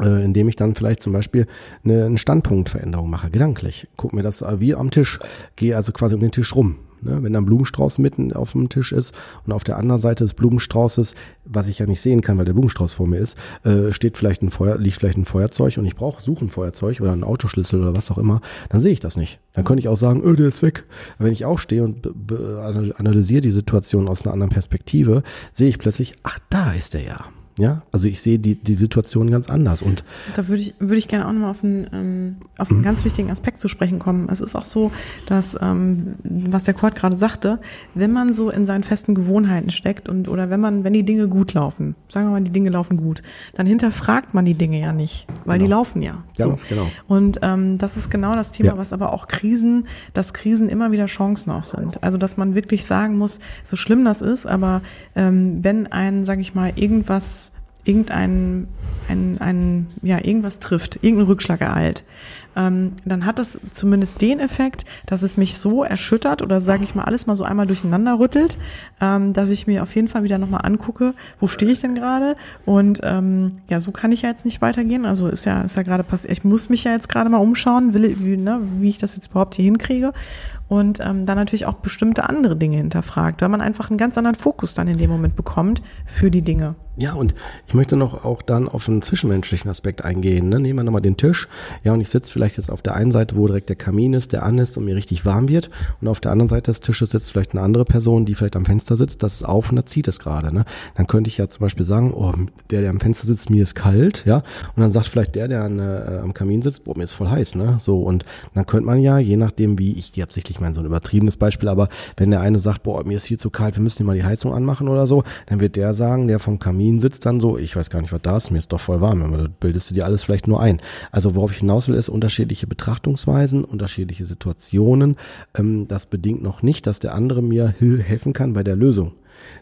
äh, indem ich dann vielleicht zum Beispiel eine, eine Standpunktveränderung mache, gedanklich. Guck mir das wie am Tisch, gehe also quasi um den Tisch rum. Ne? Wenn da ein Blumenstrauß mitten auf dem Tisch ist und auf der anderen Seite des Blumenstraußes, was ich ja nicht sehen kann, weil der Blumenstrauß vor mir ist, äh, steht vielleicht ein Feuer, liegt vielleicht ein Feuerzeug und ich brauche, suche ein Feuerzeug oder einen Autoschlüssel oder was auch immer, dann sehe ich das nicht. Dann könnte ich auch sagen, öh, der ist weg. Aber wenn ich aufstehe und analysiere die Situation aus einer anderen Perspektive, sehe ich plötzlich, ach, da ist der ja. Ja, also ich sehe die, die Situation ganz anders. Und da würde ich, würde ich gerne auch nochmal auf einen, ähm, auf einen mhm. ganz wichtigen Aspekt zu sprechen kommen. Es ist auch so, dass, ähm, was der Kurt gerade sagte, wenn man so in seinen festen Gewohnheiten steckt und oder wenn man, wenn die Dinge gut laufen, sagen wir mal, die Dinge laufen gut, dann hinterfragt man die Dinge ja nicht, weil genau. die laufen ja. Ganz so. genau. Und ähm, das ist genau das Thema, ja. was aber auch Krisen, dass Krisen immer wieder Chancen auch sind. Also dass man wirklich sagen muss, so schlimm das ist, aber ähm, wenn ein, sage ich mal, irgendwas irgendein ein, ein, ja, irgendwas trifft, irgendein Rückschlag ereilt, ähm, dann hat das zumindest den Effekt, dass es mich so erschüttert oder sage ich mal alles mal so einmal durcheinander rüttelt, ähm, dass ich mir auf jeden Fall wieder nochmal angucke, wo stehe ich denn gerade und ähm, ja, so kann ich ja jetzt nicht weitergehen. Also ist ja, ist ja gerade passiert. Ich muss mich ja jetzt gerade mal umschauen, will, wie, ne, wie ich das jetzt überhaupt hier hinkriege und ähm, dann natürlich auch bestimmte andere Dinge hinterfragt, weil man einfach einen ganz anderen Fokus dann in dem Moment bekommt für die Dinge. Ja, und ich möchte noch auch dann auf einen zwischenmenschlichen Aspekt eingehen. Ne? Nehmen wir nochmal den Tisch. Ja, und ich sitze vielleicht jetzt auf der einen Seite, wo direkt der Kamin ist, der an ist und mir richtig warm wird. Und auf der anderen Seite des Tisches sitzt vielleicht eine andere Person, die vielleicht am Fenster sitzt, das ist auf und da zieht es gerade. Ne? Dann könnte ich ja zum Beispiel sagen, oh, der, der am Fenster sitzt, mir ist kalt, ja. Und dann sagt vielleicht der, der an, äh, am Kamin sitzt, boah, mir ist voll heiß, ne? So, und dann könnte man ja, je nachdem, wie, ich gehe absichtlich in so ein übertriebenes Beispiel, aber wenn der eine sagt, boah, mir ist viel zu kalt, wir müssen hier mal die Heizung anmachen oder so, dann wird der sagen, der vom Kamin sitzt dann so, ich weiß gar nicht, was da ist, mir ist doch voll warm, aber da bildest du dir alles vielleicht nur ein. Also worauf ich hinaus will, ist unterschiedliche Betrachtungsweisen, unterschiedliche Situationen. Ähm, das bedingt noch nicht, dass der andere mir helfen kann bei der Lösung.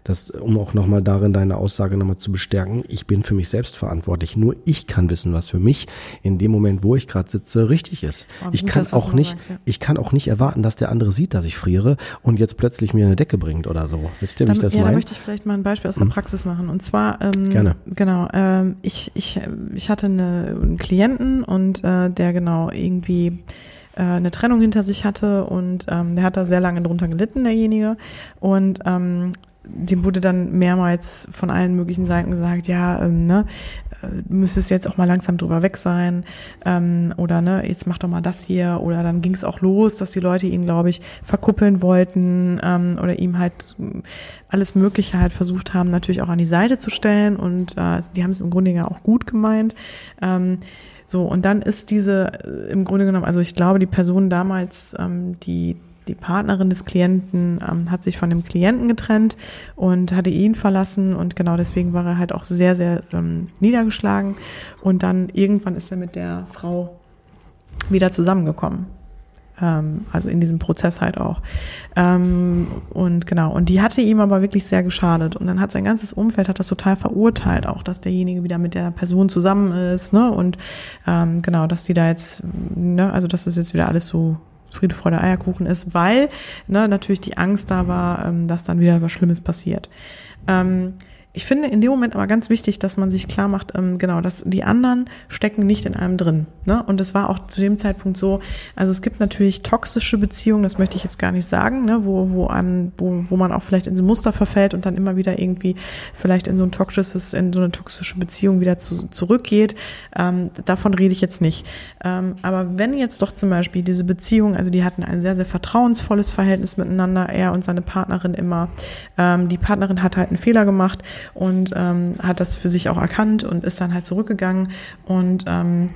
Das, um auch nochmal darin deine Aussage nochmal zu bestärken, ich bin für mich selbst verantwortlich. Nur ich kann wissen, was für mich in dem Moment, wo ich gerade sitze, richtig ist. Oh, ich kann auch nicht, sagst, ja. ich kann auch nicht erwarten, dass der andere sieht, dass ich friere und jetzt plötzlich mir eine Decke bringt oder so. Wisst ihr, wie ich das ja, meine? Da möchte ich vielleicht mal ein Beispiel aus der hm. Praxis machen. Und zwar, ähm, Gerne. genau, ähm, ich, ich, ich hatte eine, einen Klienten und äh, der genau irgendwie äh, eine Trennung hinter sich hatte und ähm, der hat da sehr lange drunter gelitten, derjenige. Und ähm, dem wurde dann mehrmals von allen möglichen Seiten gesagt, ja, ähm, ne, äh, müsstest jetzt auch mal langsam drüber weg sein ähm, oder ne, jetzt mach doch mal das hier oder dann ging es auch los, dass die Leute ihn, glaube ich, verkuppeln wollten ähm, oder ihm halt alles Mögliche halt versucht haben, natürlich auch an die Seite zu stellen und äh, die haben es im Grunde ja auch gut gemeint. Ähm, so, und dann ist diese äh, im Grunde genommen, also ich glaube, die Person damals, ähm, die die Partnerin des Klienten ähm, hat sich von dem Klienten getrennt und hatte ihn verlassen und genau deswegen war er halt auch sehr, sehr ähm, niedergeschlagen und dann irgendwann ist er mit der Frau wieder zusammengekommen. Ähm, also in diesem Prozess halt auch. Ähm, und genau, und die hatte ihm aber wirklich sehr geschadet und dann hat sein ganzes Umfeld hat das total verurteilt, auch dass derjenige wieder mit der Person zusammen ist, ne, und ähm, genau, dass die da jetzt, ne, also dass das jetzt wieder alles so Friede, Freude, Eierkuchen ist, weil ne, natürlich die Angst da war, ähm, dass dann wieder was Schlimmes passiert. Ähm, ich finde in dem Moment aber ganz wichtig, dass man sich klar macht, ähm, genau, dass die anderen stecken nicht in einem drin. Ne? Und es war auch zu dem Zeitpunkt so, also es gibt natürlich toxische Beziehungen, das möchte ich jetzt gar nicht sagen, ne? wo, wo, einem, wo, wo man auch vielleicht in so Muster verfällt und dann immer wieder irgendwie vielleicht in so ein toxisches, in so eine toxische Beziehung wieder zu, zurückgeht. Ähm, davon rede ich jetzt nicht. Ähm, aber wenn jetzt doch zum Beispiel diese Beziehung, also die hatten ein sehr, sehr vertrauensvolles Verhältnis miteinander, er und seine Partnerin immer, ähm, die Partnerin hat halt einen Fehler gemacht, und ähm, hat das für sich auch erkannt und ist dann halt zurückgegangen und ähm,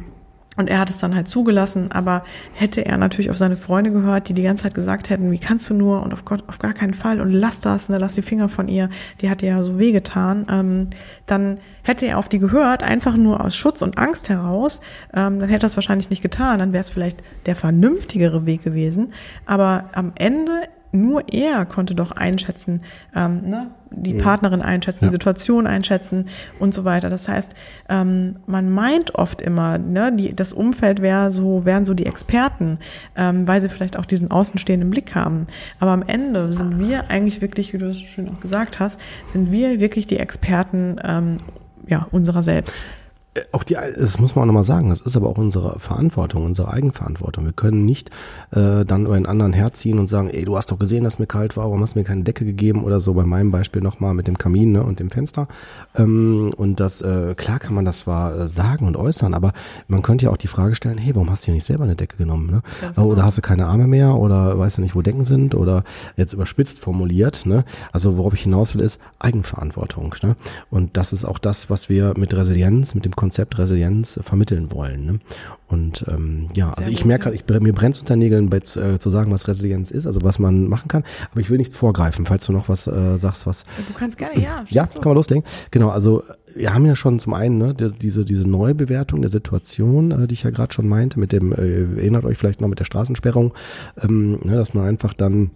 und er hat es dann halt zugelassen, aber hätte er natürlich auf seine Freunde gehört, die die ganze Zeit gesagt hätten, wie kannst du nur und auf Gott, auf gar keinen Fall und lass das, ne, lass die Finger von ihr, die hat dir ja so wehgetan, ähm, dann hätte er auf die gehört, einfach nur aus Schutz und Angst heraus, ähm, dann hätte er es wahrscheinlich nicht getan, dann wäre es vielleicht der vernünftigere Weg gewesen, aber am Ende nur er konnte doch einschätzen, ähm, ne, die mhm. Partnerin einschätzen, ja. die Situation einschätzen und so weiter. Das heißt, ähm, man meint oft immer, ne, die, das Umfeld wäre so, wären so die Experten, ähm, weil sie vielleicht auch diesen außenstehenden Blick haben. Aber am Ende sind wir eigentlich wirklich, wie du es schön auch gesagt hast, sind wir wirklich die Experten ähm, ja, unserer selbst auch die, das muss man auch nochmal sagen, das ist aber auch unsere Verantwortung, unsere Eigenverantwortung. Wir können nicht äh, dann über einen anderen herziehen und sagen, ey, du hast doch gesehen, dass mir kalt war, warum hast du mir keine Decke gegeben oder so, bei meinem Beispiel nochmal mit dem Kamin ne, und dem Fenster. Ähm, und das, äh, klar kann man das zwar äh, sagen und äußern, aber man könnte ja auch die Frage stellen, hey, warum hast du hier nicht selber eine Decke genommen? Ne? Genau. Oder hast du keine Arme mehr oder weißt du nicht, wo Decken sind oder jetzt überspitzt formuliert. Ne? Also worauf ich hinaus will, ist Eigenverantwortung. Ne? Und das ist auch das, was wir mit Resilienz, mit dem Konzept Resilienz vermitteln wollen. Ne? Und ähm, ja, Sehr also ich merke gerade, ich, mir brennt unter Nägeln, bei, äh, zu sagen, was Resilienz ist, also was man machen kann. Aber ich will nicht vorgreifen, falls du noch was äh, sagst, was. Du kannst gerne, ja. Ja, kann man loslegen. Genau, also wir haben ja schon zum einen ne, diese, diese Neubewertung der Situation, äh, die ich ja gerade schon meinte, mit dem, äh, erinnert euch vielleicht noch mit der Straßensperrung, ähm, ne, dass man einfach dann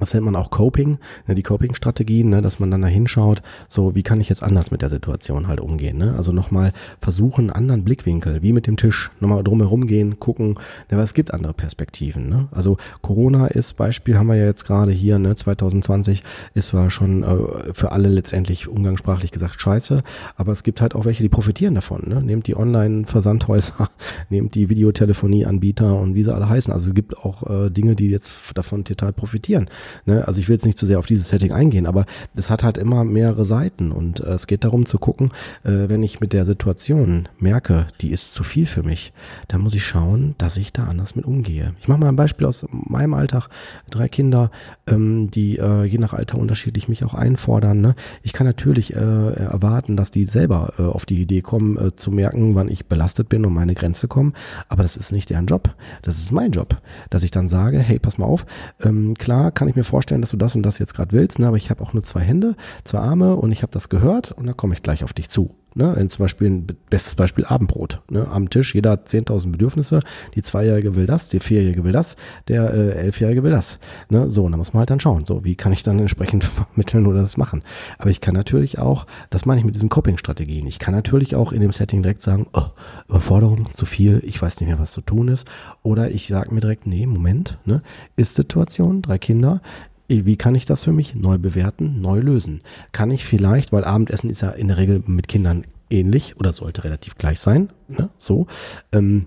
das nennt man auch Coping, ne, die Coping-Strategien, ne, dass man dann da hinschaut, so wie kann ich jetzt anders mit der Situation halt umgehen. Ne? Also nochmal versuchen, anderen Blickwinkel, wie mit dem Tisch, nochmal drumherum gehen, gucken, ne, weil es gibt andere Perspektiven. Ne? Also Corona ist Beispiel, haben wir ja jetzt gerade hier, ne, 2020 ist zwar schon äh, für alle letztendlich umgangssprachlich gesagt scheiße, aber es gibt halt auch welche, die profitieren davon. Ne? Nehmt die Online-Versandhäuser, nehmt die Videotelefonie-Anbieter und wie sie alle heißen. Also es gibt auch äh, Dinge, die jetzt davon total profitieren. Ne? Also ich will jetzt nicht zu sehr auf dieses Setting eingehen, aber das hat halt immer mehrere Seiten und äh, es geht darum zu gucken, äh, wenn ich mit der Situation merke, die ist zu viel für mich, dann muss ich schauen, dass ich da anders mit umgehe. Ich mache mal ein Beispiel aus meinem Alltag. Drei Kinder, ähm, die äh, je nach Alter unterschiedlich mich auch einfordern. Ne? Ich kann natürlich äh, erwarten, dass die selber äh, auf die Idee kommen, äh, zu merken, wann ich belastet bin und meine Grenze kommen, aber das ist nicht deren Job. Das ist mein Job, dass ich dann sage, hey, pass mal auf, ähm, klar kann ich mir mir vorstellen, dass du das und das jetzt gerade willst, ne, aber ich habe auch nur zwei Hände, zwei Arme und ich habe das gehört und dann komme ich gleich auf dich zu. Ne, in zum Beispiel ein bestes Beispiel Abendbrot. Ne, am Tisch, jeder hat 10.000 Bedürfnisse. Die Zweijährige will das, die Vierjährige will das, der äh, Elfjährige will das. Ne, so, und da muss man halt dann schauen, so, wie kann ich dann entsprechend vermitteln oder das machen. Aber ich kann natürlich auch, das meine ich mit diesen Coping-Strategien, ich kann natürlich auch in dem Setting direkt sagen, oh, Überforderung, zu viel, ich weiß nicht mehr, was zu tun ist. Oder ich sage mir direkt, nee, Moment, ne, ist Situation, drei Kinder, wie kann ich das für mich neu bewerten, neu lösen? Kann ich vielleicht, weil Abendessen ist ja in der Regel mit Kindern ähnlich oder sollte relativ gleich sein, ne? so. Ähm,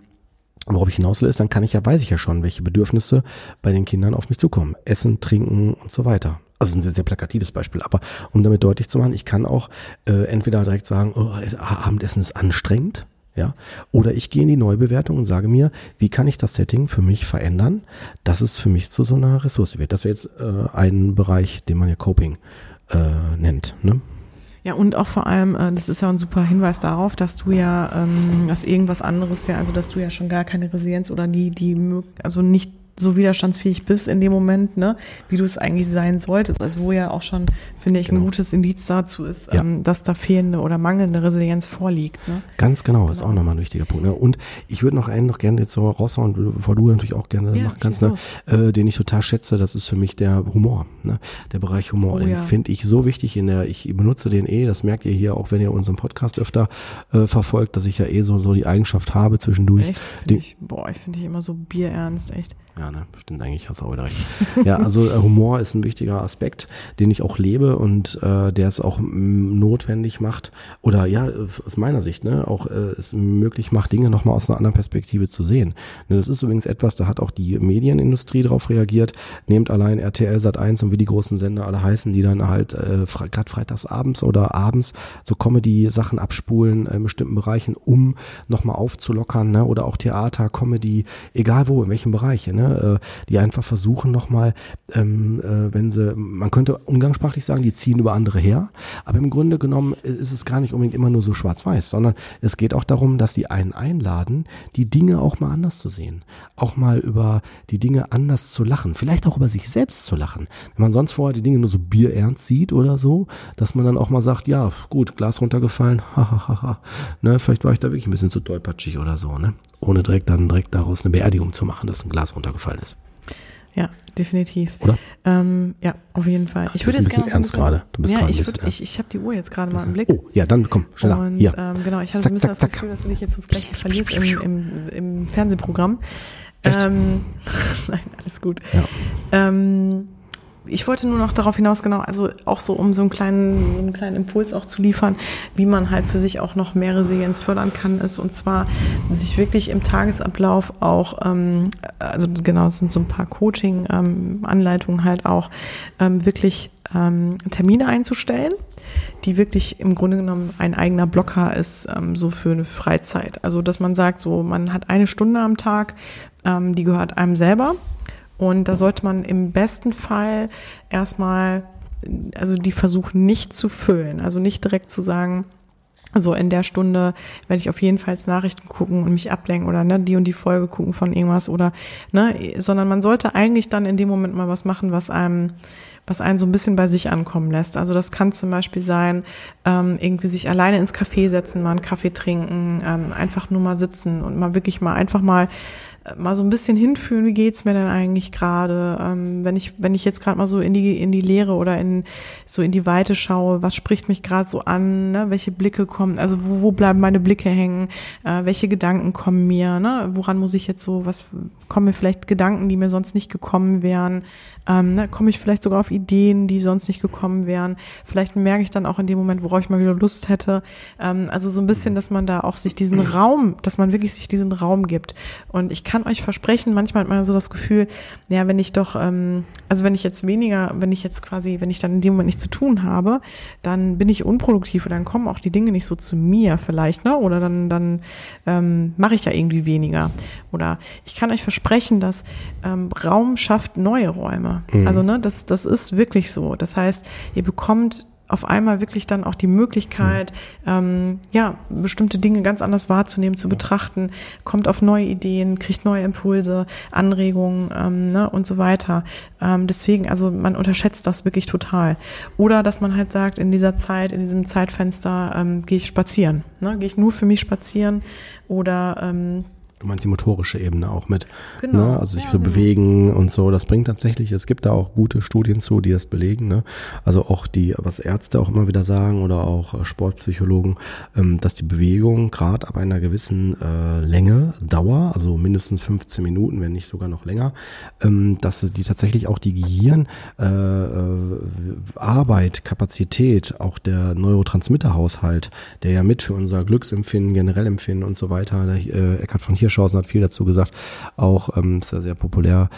worauf ich hinaus will, ist, dann kann ich ja, weiß ich ja schon, welche Bedürfnisse bei den Kindern auf mich zukommen. Essen, trinken und so weiter. Also ein sehr, sehr plakatives Beispiel, aber um damit deutlich zu machen, ich kann auch äh, entweder direkt sagen, oh, Abendessen ist anstrengend, ja, oder ich gehe in die Neubewertung und sage mir, wie kann ich das Setting für mich verändern, dass es für mich zu so einer Ressource wird. Das wäre jetzt äh, ein Bereich, den man ja Coping äh, nennt. Ne? Ja, und auch vor allem, äh, das ist ja ein super Hinweis darauf, dass du ja, ähm, dass irgendwas anderes ja, also dass du ja schon gar keine Resilienz oder die, die, also nicht so widerstandsfähig bist in dem Moment, ne, wie du es eigentlich sein solltest. Also wo ja auch schon, finde ich, genau. ein gutes Indiz dazu ist, ja. ähm, dass da fehlende oder mangelnde Resilienz vorliegt. Ne? Ganz genau, genau, ist auch nochmal ein wichtiger Punkt. Ne? Und ich würde noch einen noch gerne jetzt so raushauen, bevor du natürlich auch gerne ja, machen kannst, ne? äh, den ich total schätze, das ist für mich der Humor. Ne? Der Bereich Humor, oh, den ja. finde ich so wichtig in der, ich benutze den eh, das merkt ihr hier auch, wenn ihr unseren Podcast öfter äh, verfolgt, dass ich ja eh so, so die Eigenschaft habe zwischendurch. Echt? Den, ich, boah, ich finde dich immer so bierernst, echt. Ja, ne, stimmt eigentlich, hast du auch wieder recht. ja, also äh, Humor ist ein wichtiger Aspekt, den ich auch lebe und äh, der es auch mm, notwendig macht oder ja, aus meiner Sicht, ne, auch äh, es möglich macht, Dinge nochmal aus einer anderen Perspektive zu sehen. Ne, das ist übrigens etwas, da hat auch die Medienindustrie drauf reagiert. Nehmt allein RTL Sat 1 und wie die großen Sender alle heißen, die dann halt äh, fre gerade freitags abends oder abends so Comedy-Sachen abspulen in bestimmten Bereichen, um nochmal aufzulockern, ne, oder auch Theater, Comedy, egal wo, in welchem Bereich, ne ne, äh, die einfach versuchen nochmal, ähm, äh, wenn sie, man könnte umgangssprachlich sagen, die ziehen über andere her, aber im Grunde genommen ist es gar nicht unbedingt immer nur so schwarz-weiß, sondern es geht auch darum, dass die einen einladen, die Dinge auch mal anders zu sehen, auch mal über die Dinge anders zu lachen, vielleicht auch über sich selbst zu lachen. Wenn man sonst vorher die Dinge nur so bierernst sieht oder so, dass man dann auch mal sagt, ja, gut, Glas runtergefallen, hahaha, ne, vielleicht war ich da wirklich ein bisschen zu tollpatschig oder so, ne ohne direkt dann direkt daraus eine Beerdigung zu machen, dass ein Glas runtergefallen ist. Ja, definitiv. Oder? Ähm, ja, auf jeden Fall. Ich würde jetzt ein bisschen ernst gerade. Du bist ja, ich, würd, ich, ich habe die Uhr jetzt gerade mal im Blick. Oh, ja, dann komm, schneller. Und, Hier. Ähm, genau, ich hatte zack, so ein bisschen zack, das Gefühl, dass du dich jetzt uns gleich verlierst im, im, im Fernsehprogramm. Echt? Ähm, nein, alles gut. Ja. Ähm, ich wollte nur noch darauf hinaus, genau, also auch so, um so einen kleinen, einen kleinen Impuls auch zu liefern, wie man halt für sich auch noch mehr Resilienz fördern kann, ist und zwar sich wirklich im Tagesablauf auch, ähm, also genau, es sind so ein paar Coaching-Anleitungen ähm, halt auch, ähm, wirklich ähm, Termine einzustellen, die wirklich im Grunde genommen ein eigener Blocker ist, ähm, so für eine Freizeit. Also, dass man sagt, so, man hat eine Stunde am Tag, ähm, die gehört einem selber und da sollte man im besten Fall erstmal, also die versuchen nicht zu füllen, also nicht direkt zu sagen, so in der Stunde werde ich auf jeden Fall Nachrichten gucken und mich ablenken oder ne, die und die Folge gucken von irgendwas oder ne, sondern man sollte eigentlich dann in dem Moment mal was machen, was einem was einen so ein bisschen bei sich ankommen lässt. Also das kann zum Beispiel sein, ähm, irgendwie sich alleine ins Café setzen, mal einen Kaffee trinken, ähm, einfach nur mal sitzen und mal wirklich mal einfach mal mal so ein bisschen hinfühlen, wie geht's mir denn eigentlich gerade? Ähm, wenn ich wenn ich jetzt gerade mal so in die in die Leere oder in so in die Weite schaue, was spricht mich gerade so an? Ne? Welche Blicke kommen? Also wo, wo bleiben meine Blicke hängen? Äh, welche Gedanken kommen mir? Ne? Woran muss ich jetzt so? Was kommen mir vielleicht Gedanken, die mir sonst nicht gekommen wären? Ähm, ne, komme ich vielleicht sogar auf Ideen, die sonst nicht gekommen wären. Vielleicht merke ich dann auch in dem Moment, worauf ich mal wieder Lust hätte. Ähm, also so ein bisschen, dass man da auch sich diesen Raum, dass man wirklich sich diesen Raum gibt. Und ich kann euch versprechen, manchmal hat man so das Gefühl, ja, wenn ich doch, ähm, also wenn ich jetzt weniger, wenn ich jetzt quasi, wenn ich dann in dem Moment nichts zu tun habe, dann bin ich unproduktiv und dann kommen auch die Dinge nicht so zu mir vielleicht, ne? Oder dann, dann ähm, mache ich ja irgendwie weniger. Oder ich kann euch versprechen, dass ähm, Raum schafft neue Räume. Mhm. Also ne, das, das ist wirklich so. Das heißt, ihr bekommt auf einmal wirklich dann auch die Möglichkeit, mhm. ähm, ja, bestimmte Dinge ganz anders wahrzunehmen, zu betrachten, kommt auf neue Ideen, kriegt neue Impulse, Anregungen ähm, ne, und so weiter. Ähm, deswegen, also man unterschätzt das wirklich total. Oder dass man halt sagt, in dieser Zeit, in diesem Zeitfenster ähm, gehe ich spazieren. Ne? Gehe ich nur für mich spazieren oder ähm, Du meinst die motorische Ebene auch mit, genau. ne? also sich ja, genau. bewegen und so. Das bringt tatsächlich, es gibt da auch gute Studien zu, die das belegen. Ne? Also auch die, was Ärzte auch immer wieder sagen oder auch äh, Sportpsychologen, ähm, dass die Bewegung gerade ab einer gewissen äh, Länge, Dauer, also mindestens 15 Minuten, wenn nicht sogar noch länger, ähm, dass die tatsächlich auch die Gehirn äh, äh, Kapazität, auch der Neurotransmitterhaushalt, der ja mit für unser Glücksempfinden, generell Empfinden und so weiter, der, äh, Eckhard von Hirsch Hirschhausen hat viel dazu gesagt, auch ähm, ist ja sehr populär,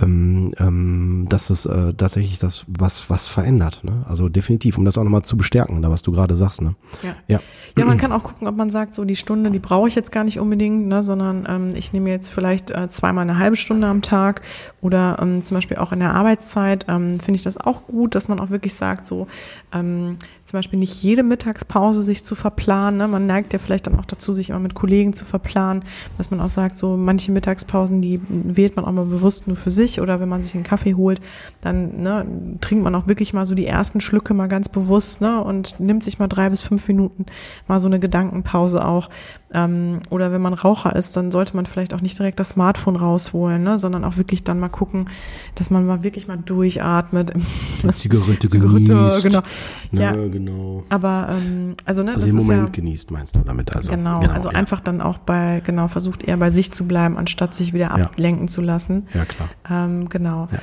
ähm, ähm, dass es äh, tatsächlich das was was verändert. Ne? Also definitiv, um das auch nochmal zu bestärken, da was du gerade sagst. Ne? Ja. ja. Ja, man kann auch gucken, ob man sagt, so die Stunde, die brauche ich jetzt gar nicht unbedingt, ne, sondern ähm, ich nehme jetzt vielleicht äh, zweimal eine halbe Stunde am Tag oder ähm, zum Beispiel auch in der Arbeitszeit ähm, finde ich das auch gut, dass man auch wirklich sagt, so ähm, zum Beispiel nicht jede Mittagspause sich zu verplanen. Ne? Man neigt ja vielleicht dann auch dazu, sich immer mit Kollegen zu verplanen, dass man auch sagt, so manche Mittagspausen, die wählt man auch mal bewusst nur für sich oder wenn man sich einen Kaffee holt, dann ne, trinkt man auch wirklich mal so die ersten Schlücke mal ganz bewusst ne, und nimmt sich mal drei bis fünf Minuten mal so eine Gedankenpause auch. Ähm, oder wenn man Raucher ist, dann sollte man vielleicht auch nicht direkt das Smartphone rausholen, ne, sondern auch wirklich dann mal gucken, dass man mal wirklich mal durchatmet. Zigarette, Zigarette genau. Ne, ja, genau. Aber ähm, also ne, also das im Moment ja, genießt meinst du damit also. Genau, genau also ja. einfach dann auch bei genau versucht eher bei sich zu bleiben, anstatt sich wieder ablenken zu lassen. Ja klar. Ähm, genau. Ja.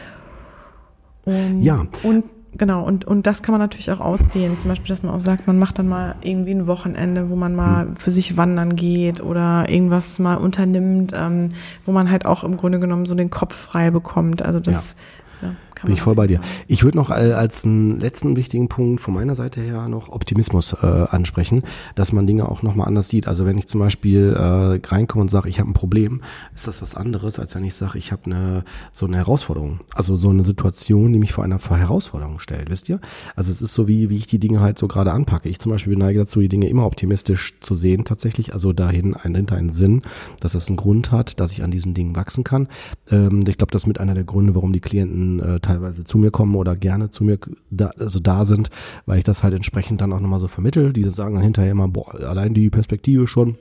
Und, ja. Und Genau, und, und das kann man natürlich auch ausdehnen. Zum Beispiel, dass man auch sagt, man macht dann mal irgendwie ein Wochenende, wo man mal hm. für sich wandern geht oder irgendwas mal unternimmt, ähm, wo man halt auch im Grunde genommen so den Kopf frei bekommt. Also das ja. Bin ich voll bei dir. Ich würde noch als einen letzten wichtigen Punkt von meiner Seite her noch Optimismus äh, ansprechen, dass man Dinge auch nochmal anders sieht. Also wenn ich zum Beispiel äh, reinkomme und sage, ich habe ein Problem, ist das was anderes, als wenn ich sage, ich habe eine so eine Herausforderung. Also so eine Situation, die mich vor einer Herausforderung stellt, wisst ihr? Also es ist so wie, wie ich die Dinge halt so gerade anpacke. Ich zum Beispiel neige dazu, die Dinge immer optimistisch zu sehen tatsächlich. Also dahin ein, hinter einen Sinn, dass das einen Grund hat, dass ich an diesen Dingen wachsen kann. Ähm, ich glaube, das ist mit einer der Gründe, warum die Klienten äh, teilweise zu mir kommen oder gerne zu mir da, also da sind, weil ich das halt entsprechend dann auch nochmal so vermittel. Die sagen dann hinterher immer, boah, allein die Perspektive schon,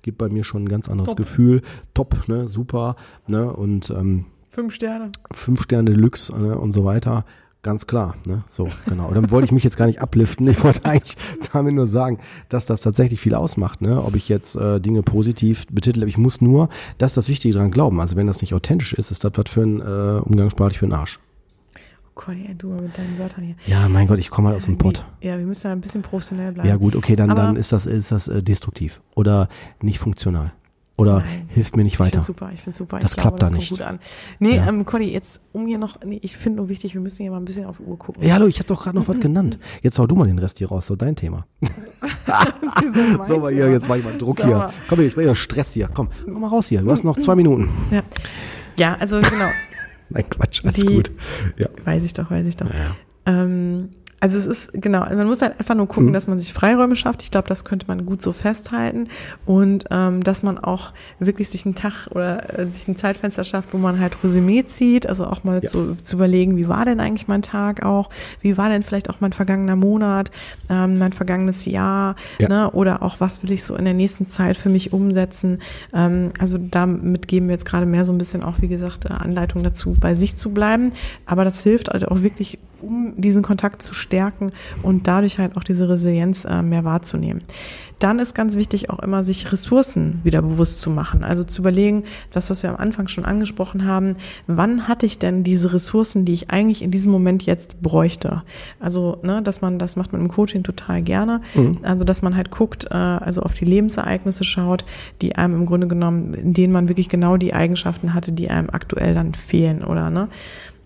gibt bei mir schon ein ganz anderes Top. Gefühl. Top, ne, super, ne, und ähm, Fünf Sterne. Fünf Sterne Deluxe ne, und so weiter. Ganz klar, ne? So, genau. Und dann wollte ich mich jetzt gar nicht abliften. Ich wollte eigentlich damit nur sagen, dass das tatsächlich viel ausmacht, ne? Ob ich jetzt äh, Dinge positiv betitle. Ich muss nur, das ist das Wichtige daran glauben. Also wenn das nicht authentisch ist, ist das was für ein äh, umgangssprachlich für ein Arsch. Conny, du mit deinen Wörtern hier. Ja, mein Gott, ich komme halt aus dem Pott. Ja, wir müssen ja ein bisschen professionell bleiben. Ja, gut, okay, dann, dann ist das, ist das äh, destruktiv oder nicht funktional. Oder Nein. hilft mir nicht weiter. Ich finde super, ich finde super. Das ich klappt glaube, da nicht. Gut an. Nee, ja. ähm, Conny, jetzt um hier noch, nee, ich finde nur wichtig, wir müssen hier mal ein bisschen auf die Uhr gucken. Ja, hallo, ich habe doch gerade noch was genannt. Jetzt hau du mal den Rest hier raus, so dein Thema. so, mal hier, jetzt mach ich mal Druck so. hier. Komm, hier, ich brauche Stress hier. Komm, komm mal raus hier. Du hast noch zwei Minuten. Ja, ja also genau. Nein, Quatsch, alles die, gut. Ja. Weiß ich doch, weiß ich doch. Ja. Ähm, Also es ist, genau, man muss halt einfach nur gucken, Mhm. dass man sich Freiräume schafft. Ich glaube, das könnte man gut so festhalten. Und ähm, dass man auch wirklich sich einen Tag oder äh, sich ein Zeitfenster schafft, wo man halt Resümee zieht. Also auch mal Ja. zu, zu überlegen, wie war denn eigentlich mein Tag auch? Wie war denn vielleicht auch mein vergangener Monat, ähm, mein vergangenes Jahr? Ja. Ne? Oder auch, was will ich so in der nächsten Zeit für mich umsetzen? Ähm, also damit geben wir jetzt gerade mehr so ein bisschen auch, wie gesagt, äh, Anleitung dazu, bei sich zu bleiben. Aber das hilft halt auch wirklich, um diesen Kontakt zu stärken und dadurch halt auch diese Resilienz äh, mehr wahrzunehmen. Dann ist ganz wichtig auch immer, sich Ressourcen wieder bewusst zu machen. Also zu überlegen, das, was wir am Anfang schon angesprochen haben, wann hatte ich denn diese Ressourcen, die ich eigentlich in diesem Moment jetzt bräuchte? Also, ne, dass man, das macht man im Coaching total gerne. Also, dass man halt guckt, äh, also auf die Lebensereignisse schaut, die einem im Grunde genommen, in denen man wirklich genau die Eigenschaften hatte, die einem aktuell dann fehlen, oder, ne?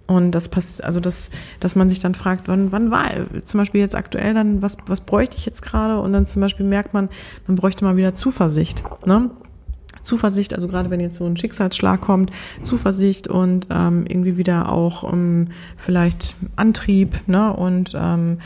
Und das passt, also das, dass man sich dann fragt, wann, wann war zum Beispiel jetzt aktuell dann, was, was bräuchte ich jetzt gerade? Und dann zum Beispiel merkt man, man bräuchte mal wieder Zuversicht. Ne? Zuversicht, also gerade wenn jetzt so ein Schicksalsschlag kommt, Zuversicht und ähm, irgendwie wieder auch um, vielleicht Antrieb, ne? Und ähm,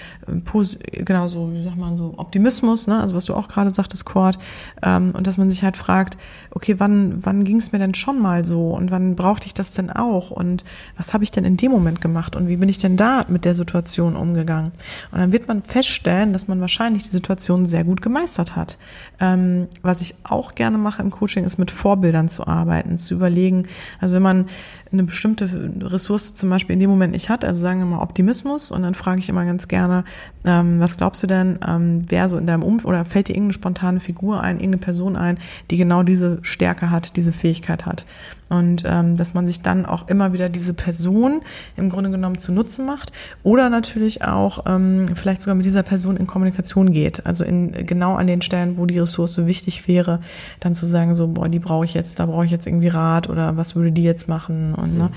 genau so, wie sagt man so, Optimismus, ne? Also was du auch gerade sagtest, Cord, ähm, und dass man sich halt fragt, okay, wann, wann ging es mir denn schon mal so und wann brauchte ich das denn auch und was habe ich denn in dem Moment gemacht und wie bin ich denn da mit der Situation umgegangen? Und dann wird man feststellen, dass man wahrscheinlich die Situation sehr gut gemeistert hat. Ähm, was ich auch gerne mache im Coaching, ist mit Vorbildern zu arbeiten, zu überlegen, also wenn man eine bestimmte Ressource zum Beispiel in dem Moment nicht hat, also sagen wir mal Optimismus, und dann frage ich immer ganz gerne, ähm, was glaubst du denn, ähm, wer so in deinem Umfeld, oder fällt dir irgendeine spontane Figur ein, irgendeine Person ein, die genau diese Stärke hat, diese Fähigkeit hat? Und ähm, dass man sich dann auch immer wieder diese Person im Grunde genommen zu Nutzen macht oder natürlich auch ähm, vielleicht sogar mit dieser Person in Kommunikation geht. Also in genau an den Stellen, wo die Ressource wichtig wäre, dann zu sagen, so, boah, die brauche ich jetzt, da brauche ich jetzt irgendwie Rat oder was würde die jetzt machen? Und ne,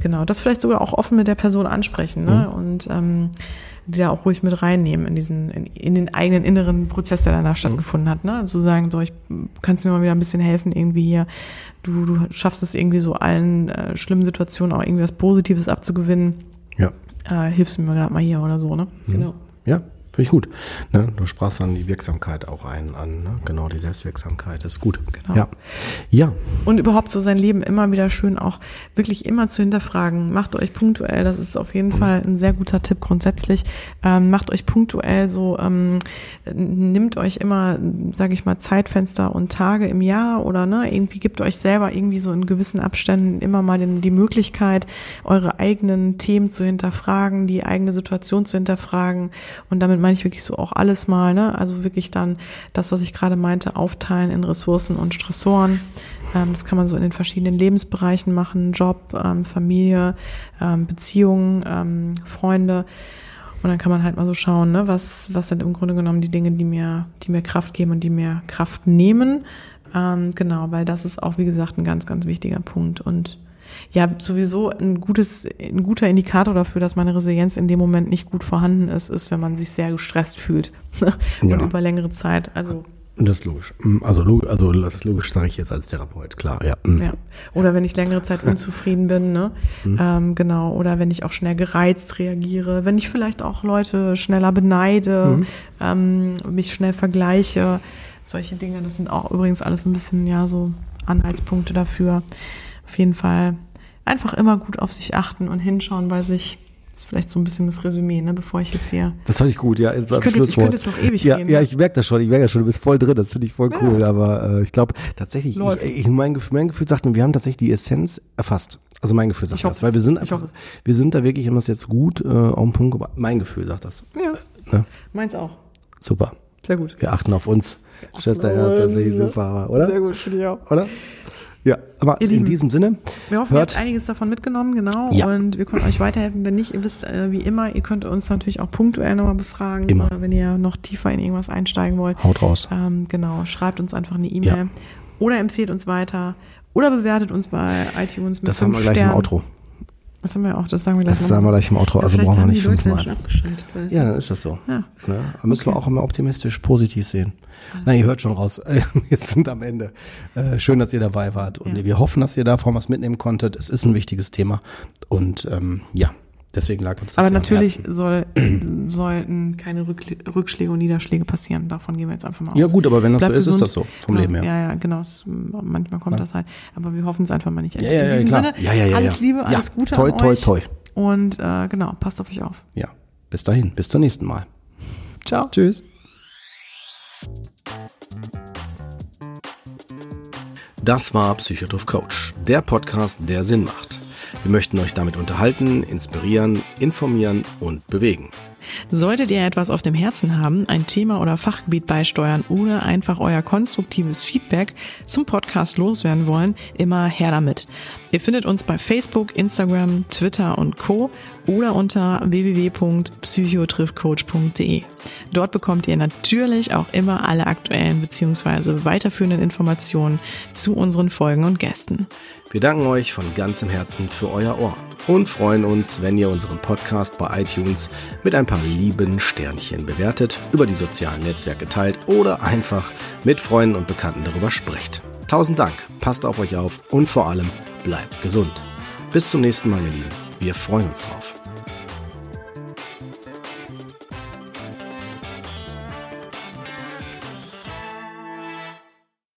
genau, das vielleicht sogar auch offen mit der Person ansprechen, ne? Und ähm, die da auch ruhig mit reinnehmen in diesen, in, in den eigenen inneren Prozess, der danach stattgefunden hat, ne? Also sagen, so, ich kannst du mir mal wieder ein bisschen helfen, irgendwie hier, du, du schaffst es irgendwie so allen äh, schlimmen Situationen auch irgendwie was Positives abzugewinnen, Ja. äh, hilfst du mir gerade mal hier oder so, ne? Genau. Ja, finde ich gut. Ne? Du sprachst dann die Wirksamkeit auch ein an, ne? genau, die Selbstwirksamkeit ist gut. Genau. Ja. Ja, Und überhaupt so sein Leben immer wieder schön auch wirklich immer zu hinterfragen. Macht euch punktuell, das ist auf jeden Fall ein sehr guter Tipp grundsätzlich. Ähm, macht euch punktuell so, ähm, nimmt euch immer, sage ich mal, Zeitfenster und Tage im Jahr oder ne, irgendwie gibt euch selber irgendwie so in gewissen Abständen immer mal den, die Möglichkeit, eure eigenen Themen zu hinterfragen, die eigene Situation zu hinterfragen. Und damit meine ich wirklich so auch alles mal, ne? Also wirklich dann das, was ich gerade meinte, aufteilen in Ressourcen und Stressoren. Ähm, das kann man so in den verschiedenen Lebensbereichen machen, Job, ähm, Familie, ähm, Beziehungen, ähm, Freunde. Und dann kann man halt mal so schauen, ne, was, was sind im Grunde genommen die Dinge, die mir, die mir Kraft geben und die mir Kraft nehmen. Ähm, genau, weil das ist auch, wie gesagt, ein ganz, ganz wichtiger Punkt. Und ja, sowieso ein gutes, ein guter Indikator dafür, dass meine Resilienz in dem Moment nicht gut vorhanden ist, ist, wenn man sich sehr gestresst fühlt. und Ja. über längere Zeit. Also das ist logisch. Mm, Also, also das ist logisch, sage ich jetzt als Therapeut, klar, ja. Mm. Ja. Oder wenn ich längere Zeit unzufrieden bin, ne? Ähm, genau. Oder wenn ich auch schnell gereizt reagiere, wenn ich vielleicht auch Leute schneller beneide, ähm, mich schnell vergleiche, solche Dinge, das sind auch übrigens alles ein bisschen, ja, so Anhaltspunkte dafür. Auf jeden Fall einfach immer gut auf sich achten und hinschauen bei sich. Das ist vielleicht so ein bisschen das Resümee, ne, bevor ich jetzt hier. Das fand ich gut, ja. Ich könnte jetzt- ich könnte jetzt noch ewig ja, reden, Ja, ich merke das schon, ich merke das schon, du bist voll drin, das finde ich voll cool, aber äh, ich glaube tatsächlich, ich, mein, Gefühl, mein Gefühl sagt mir, wir haben tatsächlich die Essenz erfasst. Also mein Gefühl sagt Ich hoffe das, weil wir sind einfach, hoffe wir sind da wirklich, haben das jetzt gut äh, auf den Punkt gebracht. Mein Gefühl sagt das. Ja. Ne? Meins auch. Super. Sehr gut. Wir achten auf uns. Schwesterherz, das ist wirklich super, oder? Sehr gut, finde ich auch. Oder? Ja, aber Ihr in Lieben, diesem Sinne, Wir hoffen, ihr hört, habt einiges davon mitgenommen, genau. Ja. Und wir können euch weiterhelfen. Wenn nicht, ihr wisst, äh, wie immer, ihr könnt uns natürlich auch punktuell nochmal befragen, Immer. äh, wenn ihr noch tiefer in irgendwas einsteigen wollt. haut raus. Ähm, genau, schreibt uns einfach eine E-Mail Ja. oder empfehlt uns weiter oder bewertet uns bei iTunes mit Das haben wir gleich Sternen. im Outro. Das haben wir auch, das sagen wir gleich Das sagen wir gleich im Outro, Ja, also brauchen wir nicht fünfmal. Ja, dann ist das so. Ja. Ne? Da müssen wir auch immer optimistisch, positiv sehen. Na, ihr hört schon raus. Wir sind am Ende. Äh, schön, dass ihr dabei wart. Und Ja. wir hoffen, dass ihr davon was mitnehmen konntet. Es ist ein wichtiges Thema. Und ähm, ja, Deswegen lag uns das Aber natürlich soll, sollten keine Rückschläge und Niederschläge passieren. Davon gehen wir jetzt einfach mal aus. Ja gut, aber wenn das Bleibt so ist, ist gesund. das so. Vom genau. Leben her. Ja, ja, genau. Es, manchmal kommt das halt. Aber wir hoffen es einfach mal nicht. Ja, ja, In ja, diesem klar. Sinne, Ja, ja, ja, alles ja. Liebe, Ja, alles Gute toi, toi, toi. Und äh, genau, passt auf euch auf. Ja. Bis dahin. Bis zum nächsten Mal. Ciao. Tschüss. Das war Psychotroph Coach, der Podcast, der Sinn macht. Wir möchten euch damit unterhalten, inspirieren, informieren und bewegen. Solltet ihr etwas auf dem Herzen haben, ein Thema oder Fachgebiet beisteuern oder einfach euer konstruktives Feedback zum Podcast loswerden wollen, immer her damit. Ihr findet uns bei Facebook, Instagram, Twitter und Co. oder unter www.psychotriffcoach.de. Dort bekommt ihr natürlich auch immer alle aktuellen bzw. weiterführenden Informationen zu unseren Folgen und Gästen. Wir danken euch von ganzem Herzen für euer Ohr und freuen uns, wenn ihr unseren Podcast bei iTunes mit ein paar lieben Sternchen bewertet, über die sozialen Netzwerke teilt oder einfach mit Freunden und Bekannten darüber sprecht. Tausend Dank, passt auf euch auf und vor allem bleibt gesund. Bis zum nächsten Mal, ihr Lieben. Wir freuen uns drauf.